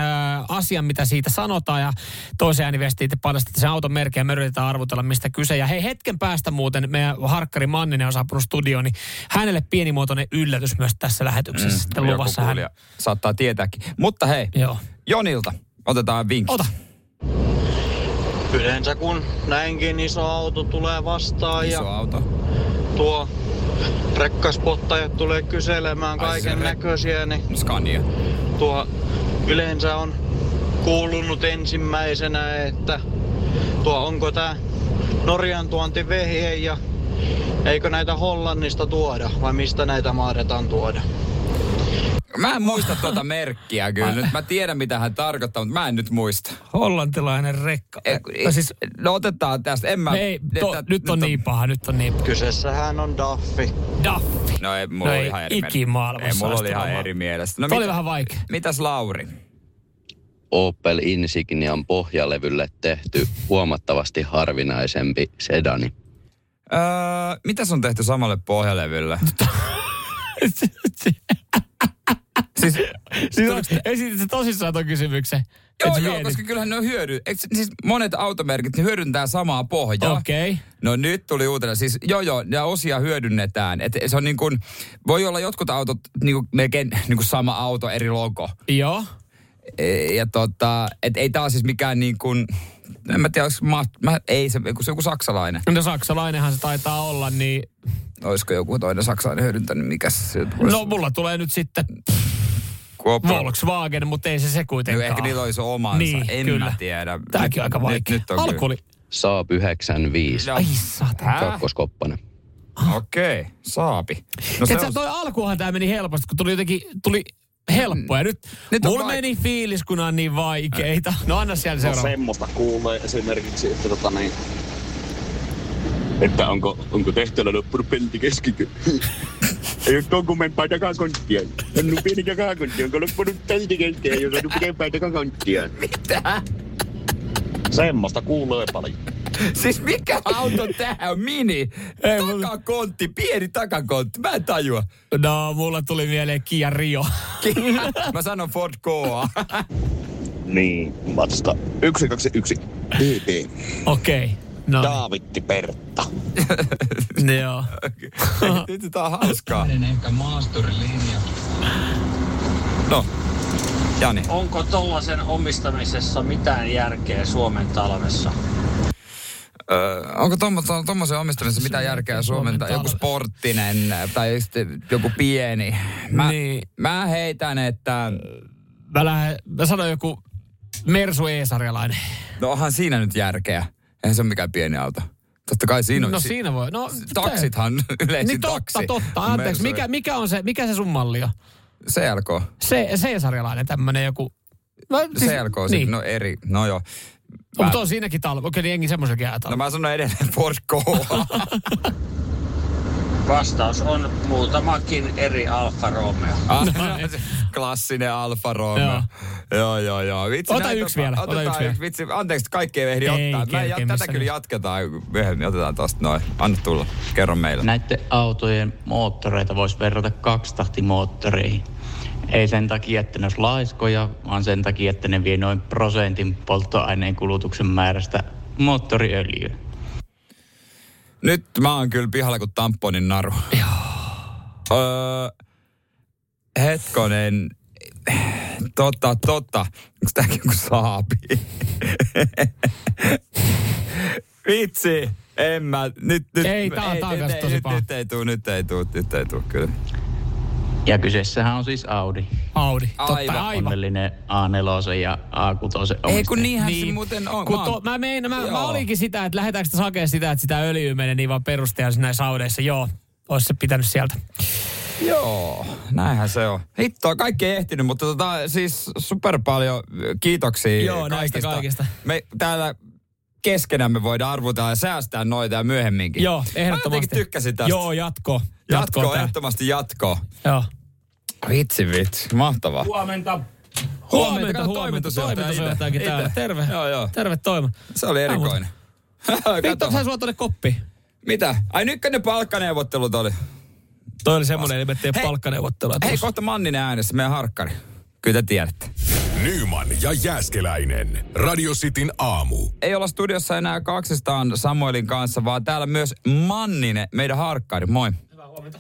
asian, mitä siitä sanotaan. Ja toisen ääniviestiin te paljastatte sen auton merkin ja me yritetään arvutella, mistä kyse. Ja hei, hetken päästä muuten meidän harkkari Manninen on saapunut studioon, niin hänelle pienimuotoinen yllätys myös tässä lähetyksessä. Mm, sitten joku luvassa hän. Saattaa tietääkin. Mutta hei, Joo. Jonilta otetaan vinkki. Ota. Yleensä kun näinkin iso auto tulee vastaan Iso ja auto. tuo rekkaspottajat tulee kyselemään Ai se kaiken näköisiä, niin Scania. tuo yleensä on kuulunut ensimmäisenä, että tuo onko tää Norjan tuonti vehje ja eikö näitä Hollannista tuoda vai mistä näitä mahdetaan tuoda? Mä en muista tuota merkkiä kyllä. Nyt mä tiedän, mitä hän tarkoittaa, mutta mä en nyt muista. Hollantilainen rekka. E, No siis- no otetaan tästä. En mä... Ei, to, että- nyt on niin paha, nyt on niin paha. Kyseessähän on Daffi. Daffi. No ei, mulla No oli ei ihan eri Ei, mulla oli ihan eri mielestä. No oli vähän vaikea. Mitäs Lauri? Opel Insignian pohjalevylle tehty huomattavasti harvinaisempi sedani. Öö, mitäs on tehty samalle pohjalevylle? siis, Siis on, esitit se tosissaan ton kysymyksen. Joo, joo, koska kyllähän ne on hyödy. Eikö, se- siis monet automerkit ne hyödyntää samaa pohjaa. Okei. Okay. No nyt tuli uutena. Siis joo joo, ja osia hyödynnetään. Et se on niin kuin, voi olla jotkut autot niin kuin melkein niin kuin sama auto, eri logo. Joo. E, Ja tota, et ei tää siis mikään niin kuin, en mä tiedä, ma, mä, ei se, kun se joku saksalainen. No saksalainenhan se taitaa olla, niin... Olisiko joku toinen saksalainen hyödyntänyt, mikä se voisi- No mulla tulee nyt sitten Kuoppa- Volkswagen, mutta ei se se No, kuitenkaan. ehkä niillä olisi omansa, Niin, en kyllä. mä tiedä. Tääkin on aika vaikea. Nyt, nyt on Alku oli... Saab 95. No. Ai? Kakkoskoppanen. Okei, okay, saapi. No No se Tiedätkö, on, toi alkuhan tää meni helposti, kun tuli jotenkin, tuli helppoa. Ja nyt, Nyt mulla vaik- meni fiilis, kun on niin vaikeita. No anna siellä No seuraava. semmoista kuulee esimerkiksi, että tota niin, että onko, onko tehtävällä loppunut pelti keskikö? Ei ole tuon kummempaa takakonttia. On nyt pieni takakontti, onko loppunut pelti kesken, ei ole pidempää takakonttia. Mitä? Semmoista kuulee paljon. Siis mikä auto tää on? Mini? Ei, mulla- Takakontti, pieni takakontti. Mä en tajua. No, mulla tuli mieleen Kia Rio. Mä sanon Ford Koa. Niin, vasta 121 DB. Okei. Okay. No, Daavitti Pertta. joo. Nyt tää on hauskaa. ehkä maasturilinja. No, Jani. Onko tollasen omistamisessa mitään järkeä Suomen talvessa? Öö, onko tommosen omistamisessa mitään järkeä Suomen, tai joku sporttinen tai joku pieni? Mä, Niin. mä heitän, että Mä, lähden, mä sanon joku Mersu E-sarjalainen. no onhan siinä nyt järkeä. Eihän se ole mikään pieni auto. Totta kai siinä on. No si- siinä voi. No, Taksithan yleisin Niin totta, taksi. totta. Anteeksi, mikä, mikä on se, mikä se sun malli on? CLK. Se, C-sarjalainen tämmönen joku. No, CLK, niin. niin. no eri, no joo. No, mutta on siinäkin talvi. Okei, niin jengi semmoisenkin jää No mä sanon edelleen Ford Koa. Vastaus on muutamakin eri Alfa Romeo. Ah, se Klassinen Alfa Romeo. Joo. Joo, joo, joo. Vitsi, Ota näitä- yksi vielä, ota Otetaan yksi vielä. Vitsi, anteeksi, kaikki ei ehdi Ei ottaa. Mä jat, tätä missään kyllä jatketaan myöhemmin. Otetaan tosta noin. Anna tulla. Kerro meille. Näiden autojen moottoreita voisi verrata kaksitahtimoottoreihin. Ei sen takia, että ne olisi laiskoja, vaan sen takia, että ne vie noin prosentin polttoaineen kulutuksen määrästä moottoriöljyä. Nyt mä oon kyllä pihalla kuin tamponin naru. Joo. Öö, hetkonen. Totta, totta. Onko tääkin joku saapi? Vitsi. En mä. Nyt, nyt. Ei, tää on- nyt, ei, tosi nyt, paha. nyt ei tuu, nyt ei tuu, nyt ei tuu kyllä. Ja kyseessähän on siis Audi. Audi. Totta, Aivan. aivan. Onnellinen A4 ja A6 Ei kun niinhän niin. se muuten on. Kun Mä to, mä, mein, mä, mä olinkin sitä, että lähdetäänkö tässä hakemaan sitä, että sitä öljyä menee niin vaan perusteella näissä audeissa. Joo, olisi se pitänyt sieltä. Joo, näinhän se on. Hittoa, kaikki ei ehtinyt, mutta tota, siis super paljon kiitoksia Joo, näistä kaikista. Me täällä keskenämme voidaan arvotella ja säästää noita ja myöhemminkin. Joo, Mä ehdottomasti. jotenkin tykkäsin tästä. Joo, jatko. jatko, tää. ehdottomasti jatko. Joo. Vitsi, vitsi. Mahtavaa. Huomenta. Huomenta, Huomenta, Toimitusjohtajakin täällä. Terve. Joo, joo. Terve Toima. Se oli erikoinen. Vittu, sä suot tuonne koppi. Mitä? Ai nyt ne palkkaneuvottelut oli. Toi oli semmoinen, että me teemme palkkaneuvottelua. Hei, kohta Manninen äänessä, meidän harkkari. Kyllä te tiedätte. Nyman ja Jääskeläinen. Radio Cityn aamu. Ei olla studiossa enää kaksistaan Samuelin kanssa, vaan täällä myös Manninen, meidän harkkari. Moi. Hyvää huomenta.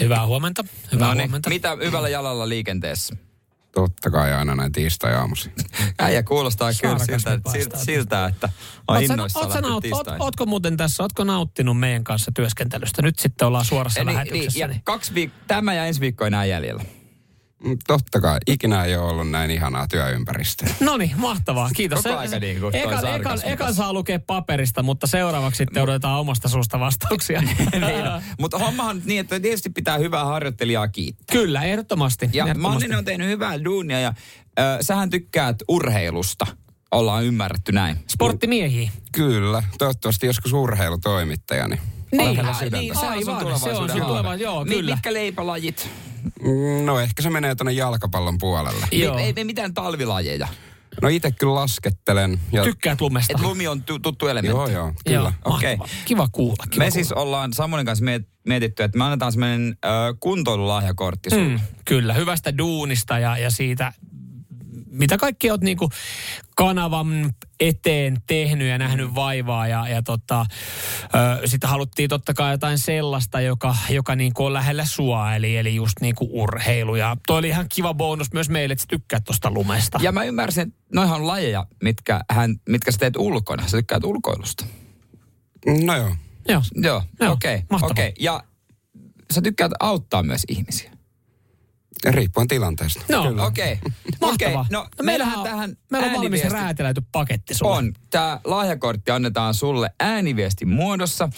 Hyvää huomenta. Hyvää No niin, huomenta. Mitä hyvällä jalalla liikenteessä? Totta kai aina näin tiistai-aamuisin. Äijä kuulostaa kyllä siltä, siltä, siltä, että on Oot innoissaan oot naut- oot, ootko muuten tässä, ootko nauttinut meidän kanssa työskentelystä? Nyt sitten ollaan suorassa Niin, niin, lähetyksessä. ja kaksi viik- tämä ja ensi viikko enää jäljellä. Totta kai. Ikinä ei ole ollut näin ihanaa työympäristöä. No niin, mahtavaa. Kiitos. Koko aika niin kuin ekan, ekan, ekan tässä. saa lukea paperista, mutta seuraavaksi sitten odotetaan omasta suusta vastauksia. niin on. Mutta hommahan niin, että tietysti pitää hyvää harjoittelijaa kiittää. Kyllä, ehdottomasti. Ja ehdottomasti. Manninen on tehnyt hyvää duunia ja ö, sähän tykkäät urheilusta. Ollaan ymmärretty näin. Sporttimiehiä. Kyllä. Toivottavasti joskus urheilutoimittaja, niin Niin, lähellä äh, sydäntä. niin, se on sun tulevaisuuden se on tuleva- Joo, Mi- kyllä. Mitkä leipälajit? Mm, No ehkä se menee tuonne jalkapallon puolelle. Joo. Ei, ei mitään talvilajeja. No itse kyllä laskettelen. Ja... Tykkäät lumesta. Et lumi on tu- tuttu elementti. Joo, joo, kyllä. Joo, Okei. mahtavaa. Kiva kuulla. Kiva Me siis ollaan Samuelin kanssa miet- mietitty, että me annetaan semmoinen ö, kuntoilulahjakortti sulle. Mm, kyllä, hyvästä duunista ja, ja siitä, mitä kaikki oot niinku kanavan eteen tehnyt ja nähnyt vaivaa ja, ja tota, sitten haluttiin totta kai jotain sellaista, joka, joka niinku on lähellä sua, eli, eli just niinku urheilu. Ja toi oli ihan kiva bonus myös meille, että sä tykkäät tuosta lumesta. Ja mä ymmärsin, että noihan on lajeja, mitkä, hän, mitkä sä teet ulkona. Sä tykkäät ulkoilusta. No joo. Joo. Joo, Joo, okei. Okay, okay. Ja sä tykkäät auttaa myös ihmisiä. Riippuen tilanteesta. No. Okei. Okay. Mahtavaa. No, no, meillähän on, tähän meillä on valmis ääniviesti- räätälöity paketti sulle. On. Tämä lahjakortti annetaan sulle ääniviestin muodossa.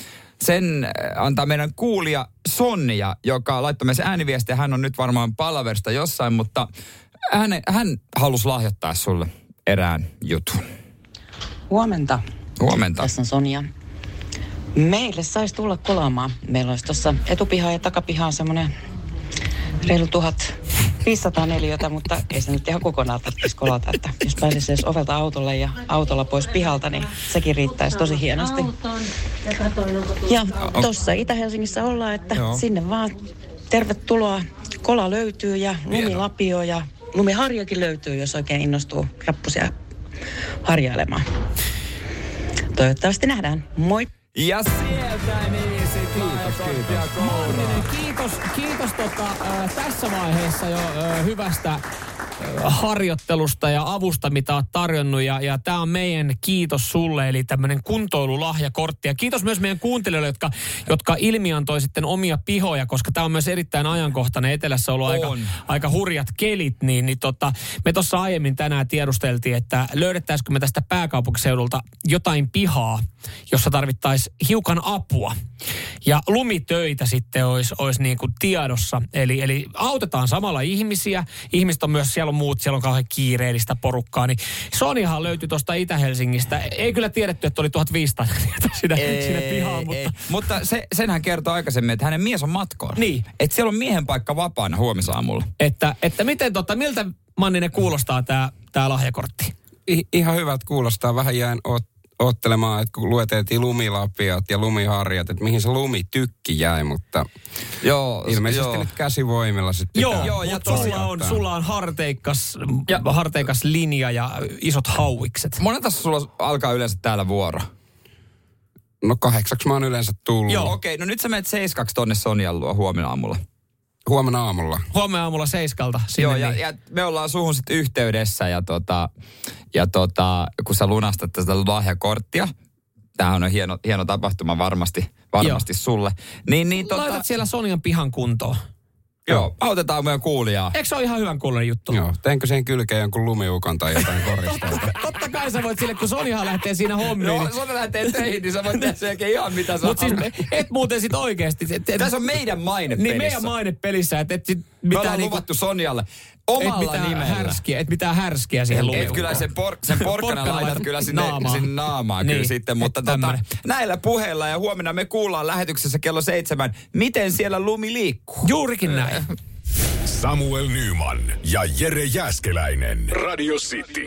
Sen äh, antaa meidän kuulija Sonja, joka laittoi meille ääniviestiä. Hän on nyt varmaan palaverista jossain, mutta hän, hän halusi lahjoittaa sulle erään jutun. Huomenta. Huomenta. Tässä on Sonja. Meille saisi tulla kolaamaan. Meillä olisi tuossa etupiha ja takapiha on semmoinen reilu 1500 neliötä, mutta ei se nyt ihan kokonaan tarvitsisi kolata. Että jos pääsisi edes ovelta autolle ja autolla pois pihalta, niin sekin riittäisi tosi hienosti. Ja tuossa Itä-Helsingissä ollaan, että Joo. sinne vaan tervetuloa. Kola löytyy ja lumilapio ja lumiharjakin löytyy, jos oikein innostuu rappusia harjailemaan. Toivottavasti nähdään. Moi! Ja sieltä niin sitten Manninen, kiitos, kiitos tota, äh, tässä vaiheessa jo äh, hyvästä harjoittelusta ja avusta, mitä olet tarjonnut. Ja, ja tämä on meidän kiitos sulle, eli tämmöinen kuntoilulahjakortti. Ja kiitos myös meidän kuuntelijoille, jotka, jotka ilmiantoi sitten omia pihoja, koska tämä on myös erittäin ajankohtainen. Etelässä on ollut aika, On. aika hurjat kelit, niin, niin tota, me tuossa aiemmin tänään tiedusteltiin, että löydettäisikö me tästä pääkaupunkiseudulta jotain pihaa, jossa tarvittaisiin hiukan apua. Ja lumitöitä sitten olisi, olisi niin kuin tiedossa. Eli, eli autetaan samalla ihmisiä. Ihmiset on myös, siellä on muut, siellä on kauhean kiireellistä porukkaa. Niin Sonihan löytyi tuosta Itä-Helsingistä. Ei kyllä tiedetty, että oli 1500 siinä, siinä pihaan, mutta... Ei. Mutta se, senhän kertoi aikaisemmin, että hänen mies on matkoilla. Niin. Että siellä on miehen paikka vapaana huomisaamulla. Että, että miten tota, miltä Manninen kuulostaa tämä tää lahjakortti? I- ihan hyvät kuulostaa. Vähän jäin ot- ottelemaan, että kun lueteltiin lumilapiot ja lumiharjat, että mihin se lumitykki jäi, mutta joo, ilmeisesti joo. nyt käsivoimilla sitten Joo, pitää joo ja sulla on, sulla on harteikas, ja. harteikas linja ja isot hauikset. Monelta sulla alkaa yleensä täällä vuoro? No kahdeksaksi mä oon yleensä tullut. Joo, okei. Okay. No nyt sä menet seiskaksi tonne Sonjan luo huomenna aamulla. Huomenna aamulla. Huomenna aamulla seiskalta sinne. Joo, ja, niin. ja, me ollaan suhun sitten yhteydessä ja, tota, ja tota, kun sä lunastat tätä lahjakorttia, tämähän on hieno, hieno tapahtuma varmasti, varmasti sulle. Niin, niin tota, Laitat siellä Sonjan pihan kuntoon. joo, autetaan meidän kuulijaa. Eikö se ole ihan hyvän kuulonen juttu? Joo, teenkö siihen kylkeen jonkun lumiukon tai jotain koristeita? Kai sä voit sille, kun Sonjahan lähtee siinä hommiin. Joo, niin- Sonja lähtee töihin, niin sä voit tehdä sen jälkeen ihan mitä sä Mut siis et muuten sit oikeesti. Et, et, Tässä on meidän maine Niin pelissä. meidän maine pelissä, että et sit Me mitään ollaan niinku, luvattu Sonjalle et omalla mitään nimellä. härskiä, et mitään härskiä siihen Et lumiukkoon. kyllä sen, por, sen porkkana laitat kyllä sinne naamaan. naamaan, sinne naamaan kyllä Niin, sitten. Mutta et tota, näillä puheilla ja huomenna me kuullaan lähetyksessä kello seitsemän, miten siellä lumi liikkuu. Juurikin näin. Samuel Nyman ja Jere Jäskeläinen. Radio City.